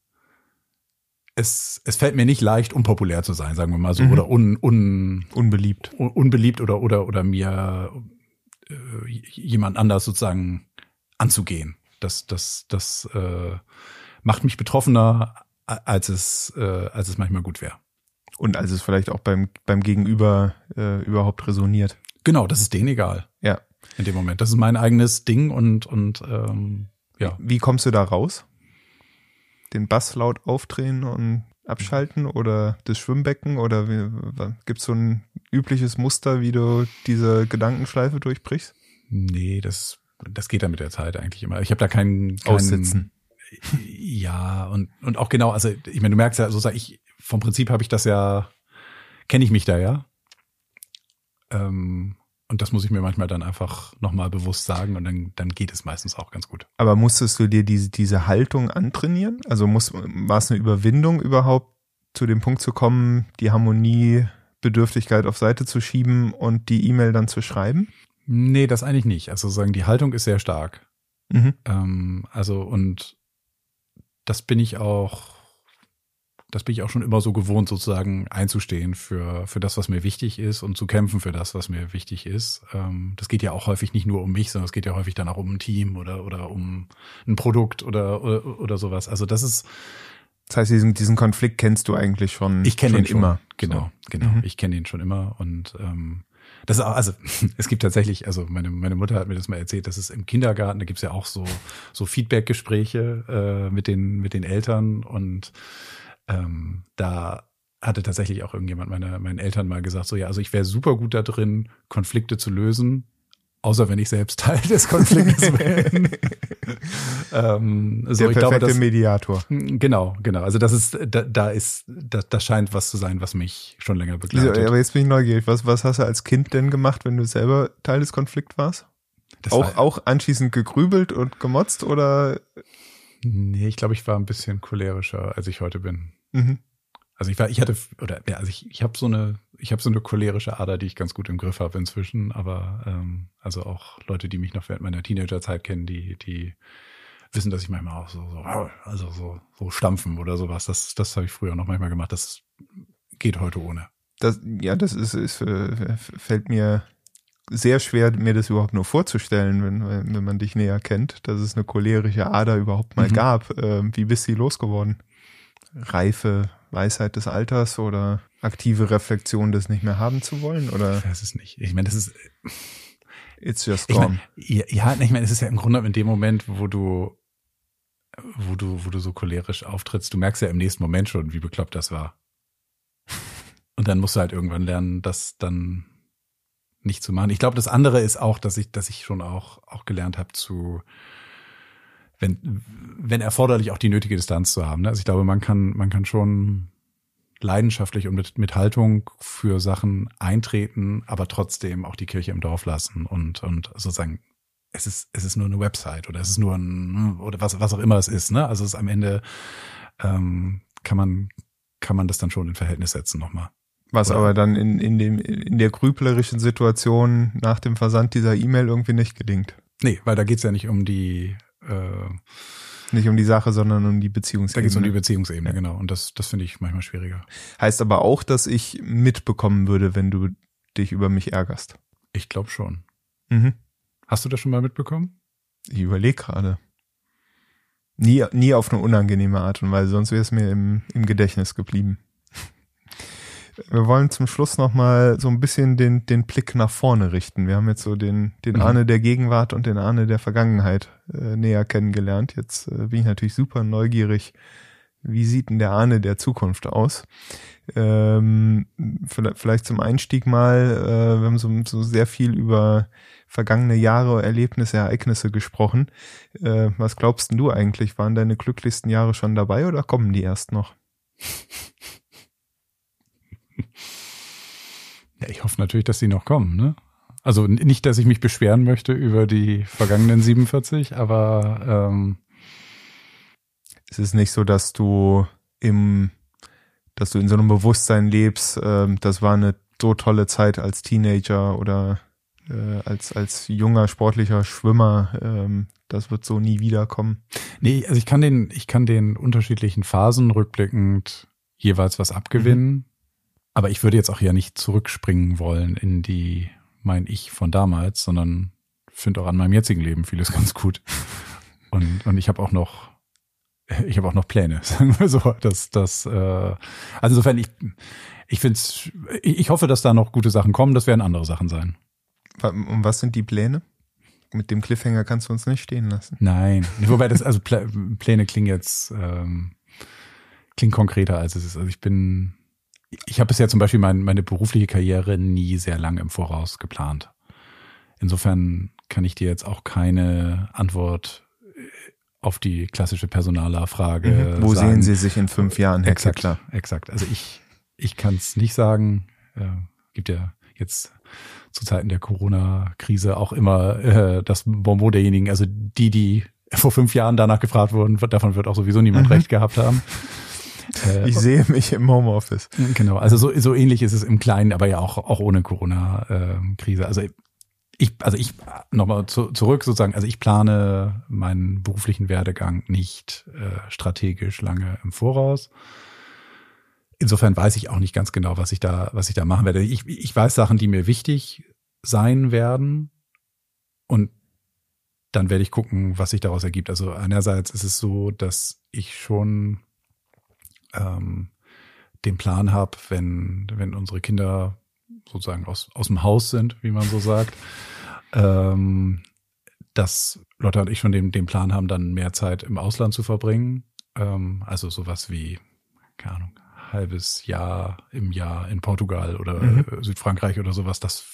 es, es fällt mir nicht leicht, unpopulär zu sein, sagen wir mal so, mhm. oder un, un, unbeliebt. Un, unbeliebt oder, oder, oder mir äh, jemand anders sozusagen anzugehen. Das, das, das äh, macht mich betroffener, als es, äh, als es manchmal gut wäre. Und als es vielleicht auch beim, beim Gegenüber äh, überhaupt resoniert. Genau, das ist denen egal. Ja. In dem Moment. Das ist mein eigenes Ding und, und ähm, ja. Wie kommst du da raus? Den Bass laut aufdrehen und abschalten oder das Schwimmbecken oder gibt es so ein übliches Muster, wie du diese Gedankenschleife durchbrichst? Nee, das das geht dann mit der Zeit eigentlich immer. Ich habe da keinen, keinen Aussitzen. Ja, und, und auch genau, also ich meine, du merkst ja, so sag ich, vom Prinzip habe ich das ja, kenne ich mich da ja. Ähm, und das muss ich mir manchmal dann einfach nochmal bewusst sagen und dann, dann geht es meistens auch ganz gut. Aber musstest du dir diese, diese Haltung antrainieren? Also muss, war es eine Überwindung überhaupt, zu dem Punkt zu kommen, die Harmoniebedürftigkeit auf Seite zu schieben und die E-Mail dann zu schreiben? Nee, das eigentlich nicht. Also sagen, die Haltung ist sehr stark. Mhm. Ähm, also und das bin ich auch, das bin ich auch schon immer so gewohnt, sozusagen einzustehen für, für das, was mir wichtig ist und zu kämpfen für das, was mir wichtig ist. Ähm, das geht ja auch häufig nicht nur um mich, sondern es geht ja häufig dann auch um ein Team oder, oder um ein Produkt oder, oder, oder sowas. Also das ist, das heißt, diesen, diesen Konflikt kennst du eigentlich schon. Ich kenne ihn schon. immer. Genau, so. genau. Mhm. Ich kenne ihn schon immer und ähm, das auch, also *laughs* es gibt tatsächlich, also meine, meine Mutter hat mir das mal erzählt, dass es im Kindergarten, da gibt's ja auch so, so Feedback-Gespräche äh, mit, den, mit den Eltern und ähm, da hatte tatsächlich auch irgendjemand meiner, meinen Eltern mal gesagt, so ja, also ich wäre super gut da drin, Konflikte zu lösen, Außer wenn ich selbst *laughs* Teil des Konfliktes bin. *laughs* *laughs* ähm, so, Der perfekte glaube, das, Mediator. Genau, genau. Also das ist, da, da ist, da, das scheint was zu sein, was mich schon länger begleitet. aber jetzt bin ich neugierig. Was, was hast du als Kind denn gemacht, wenn du selber Teil des Konflikts warst? Das auch, war, auch anschließend gegrübelt und gemotzt oder? Nee, ich glaube, ich war ein bisschen cholerischer, als ich heute bin. Mhm. Also ich war, ich hatte, oder ja, also ich, ich habe so eine, ich habe so eine cholerische Ader, die ich ganz gut im Griff habe inzwischen, aber ähm, also auch Leute, die mich noch während meiner Teenagerzeit kennen, die, die wissen, dass ich manchmal auch so, so also so, so stampfen oder sowas. Das, das habe ich früher noch manchmal gemacht. Das geht heute ohne. Das, ja, das ist, ist fällt mir sehr schwer, mir das überhaupt nur vorzustellen, wenn, wenn man dich näher kennt, dass es eine cholerische Ader überhaupt mal mhm. gab. Ähm, wie bist du losgeworden? Reife, Weisheit des Alters oder aktive Reflexion, das nicht mehr haben zu wollen? Oder? Ich weiß es nicht. Ich meine, das ist. It's just gone. Ich mein, ja, ich meine, es ist ja im Grunde in dem Moment, wo du, wo du, wo du so cholerisch auftrittst, du merkst ja im nächsten Moment schon, wie bekloppt das war. *laughs* Und dann musst du halt irgendwann lernen, das dann nicht zu machen. Ich glaube, das andere ist auch, dass ich, dass ich schon auch, auch gelernt habe zu, wenn, wenn erforderlich auch die nötige Distanz zu haben. Ne? Also ich glaube, man kann, man kann schon leidenschaftlich und mit, mit Haltung für Sachen eintreten, aber trotzdem auch die Kirche im Dorf lassen und, und sozusagen, es ist, es ist nur eine Website oder es ist nur ein, oder was, was auch immer es ist, ne? Also es ist am Ende, ähm, kann man, kann man das dann schon in Verhältnis setzen nochmal. Was oder? aber dann in, in dem, in der grüblerischen Situation nach dem Versand dieser E-Mail irgendwie nicht gelingt. Nee, weil da geht's ja nicht um die, äh, Nicht um die Sache, sondern um die Beziehungsebene. Da geht es um die Beziehungsebene, genau. Und das, das finde ich manchmal schwieriger. Heißt aber auch, dass ich mitbekommen würde, wenn du dich über mich ärgerst. Ich glaube schon. Mhm. Hast du das schon mal mitbekommen? Ich überlege gerade. Nie, nie auf eine unangenehme Art und Weise, sonst wäre es mir im, im Gedächtnis geblieben. Wir wollen zum Schluss nochmal so ein bisschen den, den Blick nach vorne richten. Wir haben jetzt so den, den Mhm. Ahne der Gegenwart und den Ahne der Vergangenheit äh, näher kennengelernt. Jetzt äh, bin ich natürlich super neugierig. Wie sieht denn der Ahne der Zukunft aus? Ähm, vielleicht, vielleicht zum Einstieg mal, äh, wir haben so, so sehr viel über vergangene Jahre, Erlebnisse, Ereignisse gesprochen. Äh, was glaubst denn du eigentlich? Waren deine glücklichsten Jahre schon dabei oder kommen die erst noch? *laughs* Ja, ich hoffe natürlich, dass die noch kommen, ne? Also nicht, dass ich mich beschweren möchte über die vergangenen 47, aber ähm, Es ist nicht so, dass du im, dass du in so einem Bewusstsein lebst, ähm, das war eine so tolle Zeit als Teenager oder äh, als, als junger sportlicher Schwimmer, ähm, das wird so nie wiederkommen. nee, also ich kann den, ich kann den unterschiedlichen Phasen rückblickend jeweils was abgewinnen. Aber ich würde jetzt auch ja nicht zurückspringen wollen in die mein Ich von damals, sondern finde auch an meinem jetzigen Leben vieles *laughs* ganz gut. Und, und ich habe auch noch, ich habe auch noch Pläne, *laughs* sagen wir so. Dass, dass, äh, also insofern, ich, ich finde es, ich, ich hoffe, dass da noch gute Sachen kommen, das werden andere Sachen sein. Und was sind die Pläne? Mit dem Cliffhanger kannst du uns nicht stehen lassen. Nein. Wobei das, also Plä Pläne klingen jetzt, ähm, klingen konkreter als es ist. Also ich bin, ich habe bisher zum Beispiel mein, meine berufliche Karriere nie sehr lange im Voraus geplant. Insofern kann ich dir jetzt auch keine Antwort äh, auf die klassische Personalerfrage Wo sagen. sehen Sie sich in fünf Jahren, Herr Exakt, Kittler? exakt. Also ich, ich kann es nicht sagen. Äh, gibt ja jetzt zu Zeiten der Corona-Krise auch immer äh, das Bonbon derjenigen, also die, die vor fünf Jahren danach gefragt wurden, davon wird auch sowieso niemand Mhm. recht gehabt haben. Äh, Ich sehe mich im Homeoffice. Genau, also so, so ähnlich ist es im Kleinen, aber ja auch, auch ohne Corona-Krise. Also ich, also ich nochmal zu, zurück sozusagen, also ich plane meinen beruflichen Werdegang nicht äh, strategisch lange im Voraus. Insofern weiß ich auch nicht ganz genau, was ich da, was ich da machen werde. Ich, ich weiß Sachen, die mir wichtig sein werden und dann werde ich gucken, was sich daraus ergibt. Also einerseits ist es so, dass ich schon ähm, den Plan habe, wenn, wenn unsere Kinder sozusagen aus, aus dem Haus sind, wie man so sagt, *laughs* ähm, dass Lotta und ich schon den, den Plan haben, dann mehr Zeit im Ausland zu verbringen. Ähm, also sowas wie, keine Ahnung, halbes Jahr im Jahr in Portugal oder Mhm. äh, Südfrankreich oder sowas. Das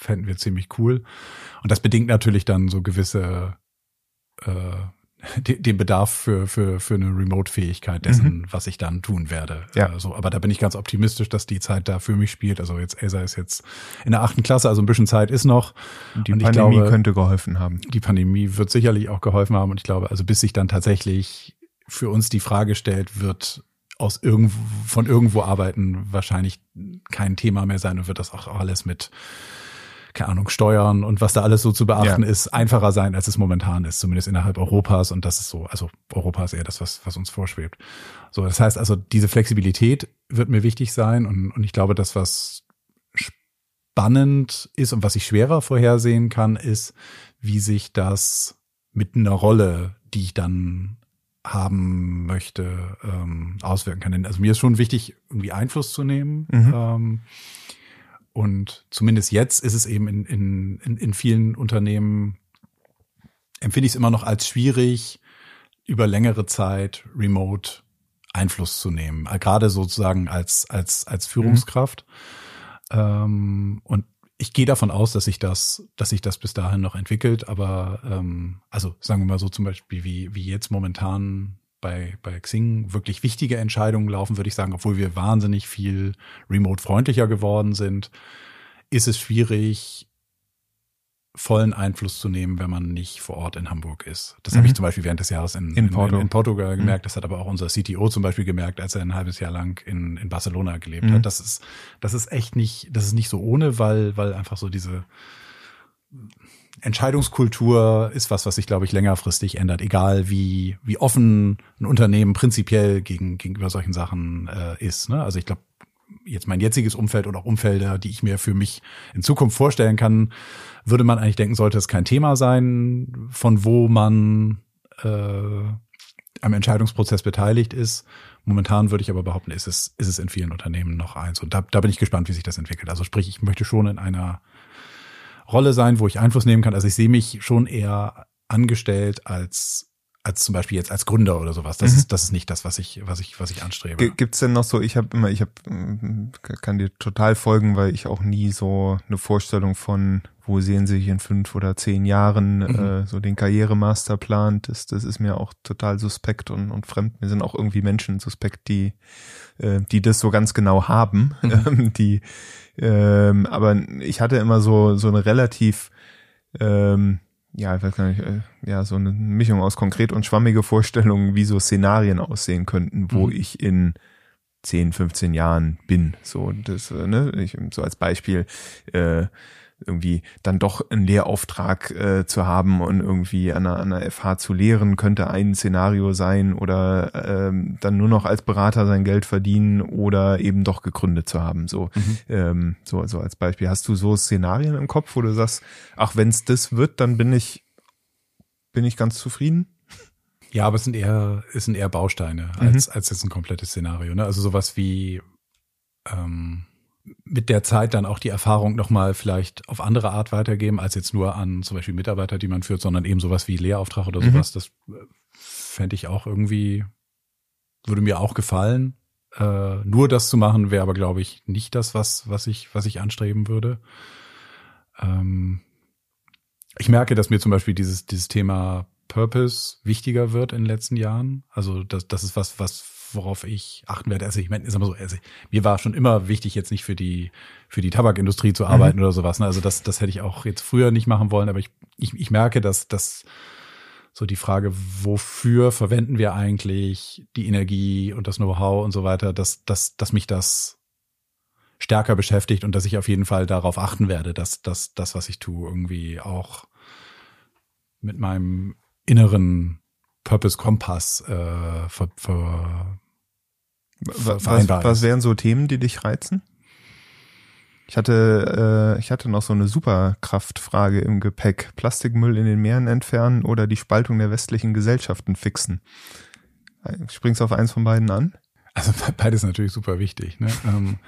fänden wir ziemlich cool. Und das bedingt natürlich dann so gewisse äh, den Bedarf für, für, für eine Remote-Fähigkeit dessen, was ich dann tun werde. Ja. So, aber da bin ich ganz optimistisch, dass die Zeit da für mich spielt. Also jetzt Elsa ist jetzt in der achten Klasse, also ein bisschen Zeit ist noch. Die Und Pandemie glaube- könnte geholfen haben. Die Pandemie wird sicherlich auch geholfen haben. Und ich glaube, also bis sich dann tatsächlich für uns die Frage stellt, wird aus irgendwo, von irgendwo arbeiten wahrscheinlich kein Thema mehr sein und wird das auch alles mit keine Ahnung, Steuern und was da alles so zu beachten Ja. ist, einfacher sein, als es momentan ist, zumindest innerhalb Europas. Und das ist so, also Europa ist eher das, was, was uns vorschwebt. So, das heißt also, diese Flexibilität wird mir wichtig sein und, und ich glaube, das, was spannend ist und was ich schwerer vorhersehen kann, ist, wie sich das mit einer Rolle, die ich dann haben möchte, ähm, auswirken kann. Denn Also mir ist schon wichtig, irgendwie Einfluss zu nehmen. Mhm. Ähm, und zumindest jetzt ist es eben in, in, in, in vielen Unternehmen, empfinde ich es immer noch als schwierig, über längere Zeit remote Einfluss zu nehmen. Gerade sozusagen als, als, als Führungskraft. Ähm, und ich gehe davon aus, dass sich das, dass sich das bis dahin noch entwickelt, aber ähm, also sagen wir mal so zum Beispiel wie, wie jetzt momentan bei, bei Xing wirklich wichtige Entscheidungen laufen, würde ich sagen, obwohl wir wahnsinnig viel remote-freundlicher geworden sind, ist es schwierig, vollen Einfluss zu nehmen, wenn man nicht vor Ort in Hamburg ist. Das habe Mhm. ich zum Beispiel während des Jahres in, In Porto. in, in Portugal gemerkt. Das hat aber auch unser CTO zum Beispiel gemerkt, als er ein halbes Jahr lang in, in Barcelona gelebt Mhm. hat. Das ist, das ist echt nicht, das ist nicht so ohne, weil, weil einfach so diese, Entscheidungskultur ist was, was sich, glaube ich, längerfristig ändert, egal wie, wie offen ein Unternehmen prinzipiell gegen, gegenüber solchen Sachen äh, ist. Ne? Also ich glaube, jetzt mein jetziges Umfeld oder auch Umfelder, die ich mir für mich in Zukunft vorstellen kann, würde man eigentlich denken, sollte es kein Thema sein, von wo man äh, am Entscheidungsprozess beteiligt ist. Momentan würde ich aber behaupten, ist es, ist es in vielen Unternehmen noch eins. Und da, da bin ich gespannt, wie sich das entwickelt. Also sprich, ich möchte schon in einer Rolle sein, wo ich Einfluss nehmen kann. Also ich sehe mich schon eher angestellt als als zum Beispiel jetzt als Gründer oder sowas. Das mhm. ist das ist nicht das, was ich was ich was ich anstrebe. Gibt's denn noch so? Ich habe immer, ich habe kann dir total folgen, weil ich auch nie so eine Vorstellung von wo sehen Sie sich in fünf oder zehn Jahren mhm. äh, so den Karrieremasterplan. Das das ist mir auch total suspekt und und fremd. Mir sind auch irgendwie Menschen suspekt, die äh, die das so ganz genau haben, mhm. *laughs* die ähm, aber ich hatte immer so so eine relativ ähm, ja, ich weiß gar nicht, äh, ja, so eine Mischung aus konkret und schwammige Vorstellungen, wie so Szenarien aussehen könnten, wo mhm. ich in 10, 15 Jahren bin. So, das, äh, ne, ich, so als Beispiel, äh, irgendwie dann doch einen Lehrauftrag äh, zu haben und irgendwie an einer, an einer FH zu lehren, könnte ein Szenario sein oder ähm, dann nur noch als Berater sein Geld verdienen oder eben doch gegründet zu haben. So, mhm. ähm, so, so als Beispiel. Hast du so Szenarien im Kopf, wo du sagst, ach, wenn es das wird, dann bin ich, bin ich ganz zufrieden? Ja, aber es sind eher, es sind eher Bausteine als, mhm. als jetzt ein komplettes Szenario. Ne? Also sowas wie ähm, mit der Zeit dann auch die Erfahrung nochmal vielleicht auf andere Art weitergeben, als jetzt nur an zum Beispiel Mitarbeiter, die man führt, sondern eben sowas wie Lehrauftrag oder mhm. sowas. Das äh, fände ich auch irgendwie, würde mir auch gefallen. Äh, nur das zu machen, wäre aber, glaube ich, nicht das, was, was ich, was ich anstreben würde. Ähm, ich merke, dass mir zum Beispiel dieses, dieses Thema Purpose wichtiger wird in den letzten Jahren. Also das, das ist was, was worauf ich achten werde. Also ich meine, ist immer so, also mir war schon immer wichtig, jetzt nicht für die für die Tabakindustrie zu arbeiten mhm. oder sowas. Ne? Also das das hätte ich auch jetzt früher nicht machen wollen, aber ich ich, ich merke, dass dass so die Frage, wofür verwenden wir eigentlich die Energie und das Know-how und so weiter, dass dass dass mich das stärker beschäftigt und dass ich auf jeden Fall darauf achten werde, dass dass das, was ich tue, irgendwie auch mit meinem inneren Purpose Kompass äh, ver, ver, was, was wären so Themen, die dich reizen? Ich hatte, äh, ich hatte noch so eine Superkraftfrage im Gepäck. Plastikmüll in den Meeren entfernen oder die Spaltung der westlichen Gesellschaften fixen. Springst du auf eins von beiden an? Also beides natürlich super wichtig. Ne? *laughs* ähm,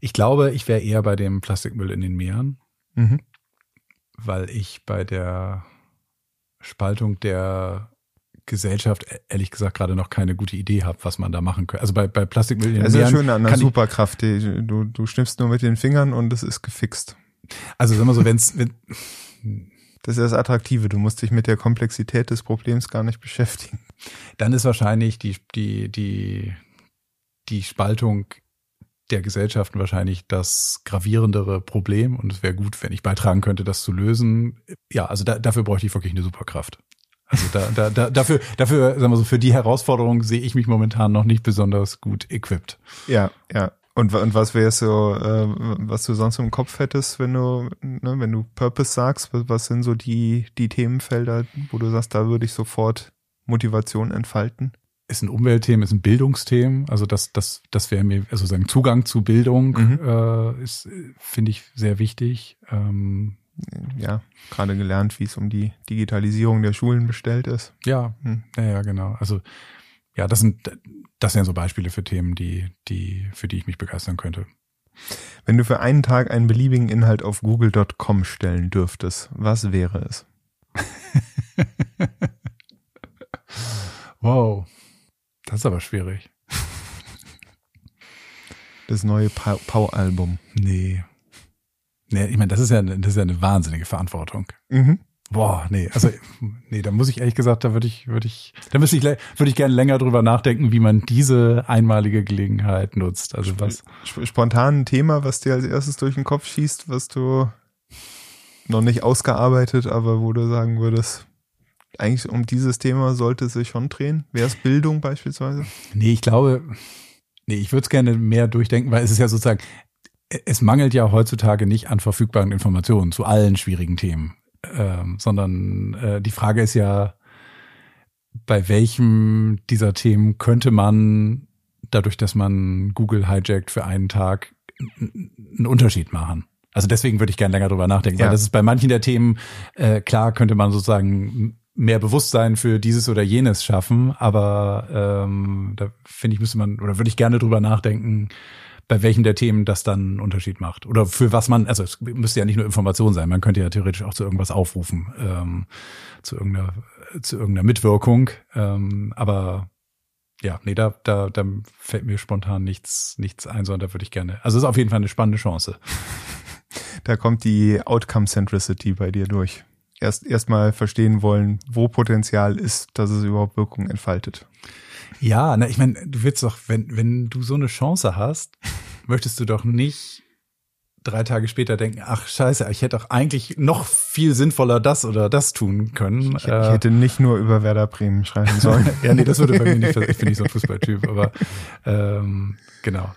ich glaube, ich wäre eher bei dem Plastikmüll in den Meeren, mhm. weil ich bei der Spaltung der Gesellschaft e-, ehrlich gesagt gerade noch keine gute Idee habe, was man da machen könnte. Also bei, bei Plastikmüll Es ist schön an der Superkraft. Die, du, du schnippst nur mit den Fingern und es ist gefixt. Also sag mal so, wenn's, wenn das ist das Attraktive. Du musst dich mit der Komplexität des Problems gar nicht beschäftigen. Dann ist wahrscheinlich die, die, die, die Spaltung der Gesellschaften wahrscheinlich das gravierendere Problem und es wäre gut, wenn ich beitragen könnte, das zu lösen. Ja, also da, dafür bräuchte ich wirklich eine Superkraft. Also da, da, da, dafür, dafür, sagen wir so, für die Herausforderung sehe ich mich momentan noch nicht besonders gut equipped. Ja, ja. Und, und was wäre so, äh, was du sonst im Kopf hättest, wenn du, ne, wenn du Purpose sagst, was, was sind so die, die Themenfelder, wo du sagst, da würde ich sofort Motivation entfalten? Ist ein Umweltthema, ist ein Bildungsthema. Also das, das, das wäre mir, also sagen Zugang zu Bildung mhm. äh, ist, finde ich, sehr wichtig. Ähm, ja, gerade gelernt, wie es um die Digitalisierung der Schulen bestellt ist. Ja, hm. ja, ja, genau. Also ja, das sind das sind so Beispiele für Themen, die die für die ich mich begeistern könnte. Wenn du für einen Tag einen beliebigen Inhalt auf google.com stellen dürftest, was wäre es? *laughs* wow. Das ist aber schwierig. Das neue Pau-Album. Nee, Nee, ich meine, das ist ja, das ist ja eine wahnsinnige Verantwortung. Mhm. Boah, nee, also nee, da muss ich ehrlich gesagt, da würde ich, würde ich, da müsste ich, würde ich gerne länger drüber nachdenken, wie man diese einmalige Gelegenheit nutzt. Also was spontan ein Thema, was dir als erstes durch den Kopf schießt, was du noch nicht ausgearbeitet, aber wo du sagen würdest, eigentlich um dieses Thema sollte es sich schon drehen. Wäre es Bildung beispielsweise? Nee, ich glaube, nee, ich würde es gerne mehr durchdenken, weil es ist ja sozusagen, es mangelt ja heutzutage nicht an verfügbaren Informationen zu allen schwierigen Themen. ähm, sondern äh, die Frage ist ja, bei welchem dieser Themen könnte man dadurch, dass man Google hijackt für einen Tag, einen Unterschied machen? Also deswegen würde ich gerne länger drüber nachdenken, ja. weil das ist bei manchen der Themen, äh, klar könnte man sozusagen mehr Bewusstsein für dieses oder jenes schaffen, aber ähm, da finde ich, müsste man, oder würde ich gerne drüber nachdenken, bei welchen der Themen das dann einen Unterschied macht. Oder für was man, also es müsste ja nicht nur Information sein, man könnte ja theoretisch auch zu irgendwas aufrufen, ähm, zu irgendeiner, zu irgendeiner Mitwirkung. Ähm, aber ja, nee, da, da, da fällt mir spontan nichts, nichts ein, sondern da würde ich gerne. Also es ist auf jeden Fall eine spannende Chance. *laughs* Da kommt die Outcome Centricity bei dir durch. Erst erstmal verstehen wollen, wo Potenzial ist, dass es überhaupt Wirkung entfaltet. Ja, na, ich meine, du willst doch, wenn, wenn du so eine Chance hast, möchtest du doch nicht drei Tage später denken, ach scheiße, ich hätte doch eigentlich noch viel sinnvoller das oder das tun können. Ich, ich hätte nicht nur über Werder Bremen schreiben *laughs* sollen. ja, nee, das würde bei mir nicht, ich bin nicht so ein Fußballtyp, aber ähm, genau.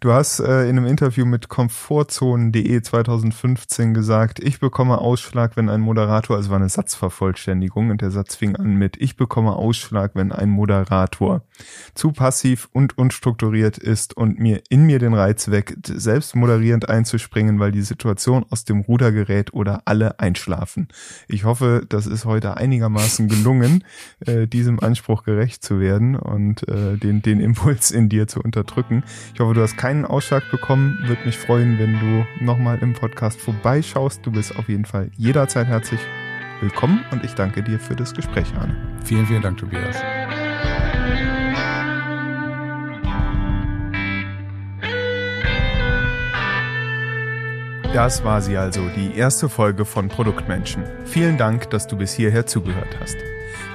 Du hast äh, in einem Interview mit Komfortzonen.de 2015 gesagt, ich bekomme Ausschlag, wenn ein Moderator, also war eine Satzvervollständigung und der Satz fing an mit, ich bekomme Ausschlag, wenn ein Moderator zu passiv und unstrukturiert ist und mir in mir den Reiz weckt, selbst moderierend einzuspringen, weil die Situation aus dem Ruder gerät oder alle einschlafen. Ich hoffe, das ist heute einigermaßen gelungen, *laughs* äh, diesem Anspruch gerecht zu werden und äh, den, den Impuls in dir zu unterdrücken. Ich hoffe, du hast keinen Ausschlag bekommen. Würde mich freuen, wenn du nochmal im Podcast vorbeischaust. Du bist auf jeden Fall jederzeit herzlich willkommen und ich danke dir für das Gespräch, Arne. Vielen, vielen Dank, Tobias. Das war sie also, die erste Folge von Produktmenschen. Vielen Dank, dass du bis hierher zugehört hast.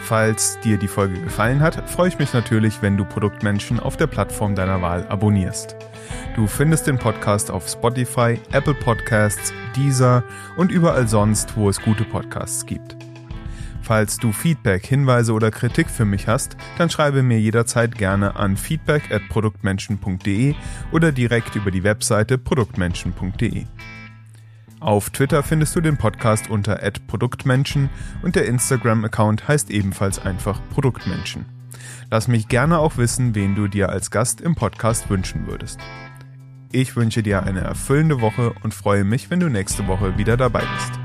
Falls dir die Folge gefallen hat, freue ich mich natürlich, wenn du Produktmenschen auf der Plattform deiner Wahl abonnierst. Du findest den Podcast auf Spotify, Apple Podcasts, Deezer und überall sonst, wo es gute Podcasts gibt. Falls du Feedback, Hinweise oder Kritik für mich hast, dann schreibe mir jederzeit gerne an feedback at produktmenschen.de oder direkt über die Webseite produktmenschen.de. Auf Twitter findest du den Podcast unter @produktmenschen und der Instagram-Account heißt ebenfalls einfach Produktmenschen. Lass mich gerne auch wissen, wen du dir als Gast im Podcast wünschen würdest. Ich wünsche dir eine erfüllende Woche und freue mich, wenn du nächste Woche wieder dabei bist.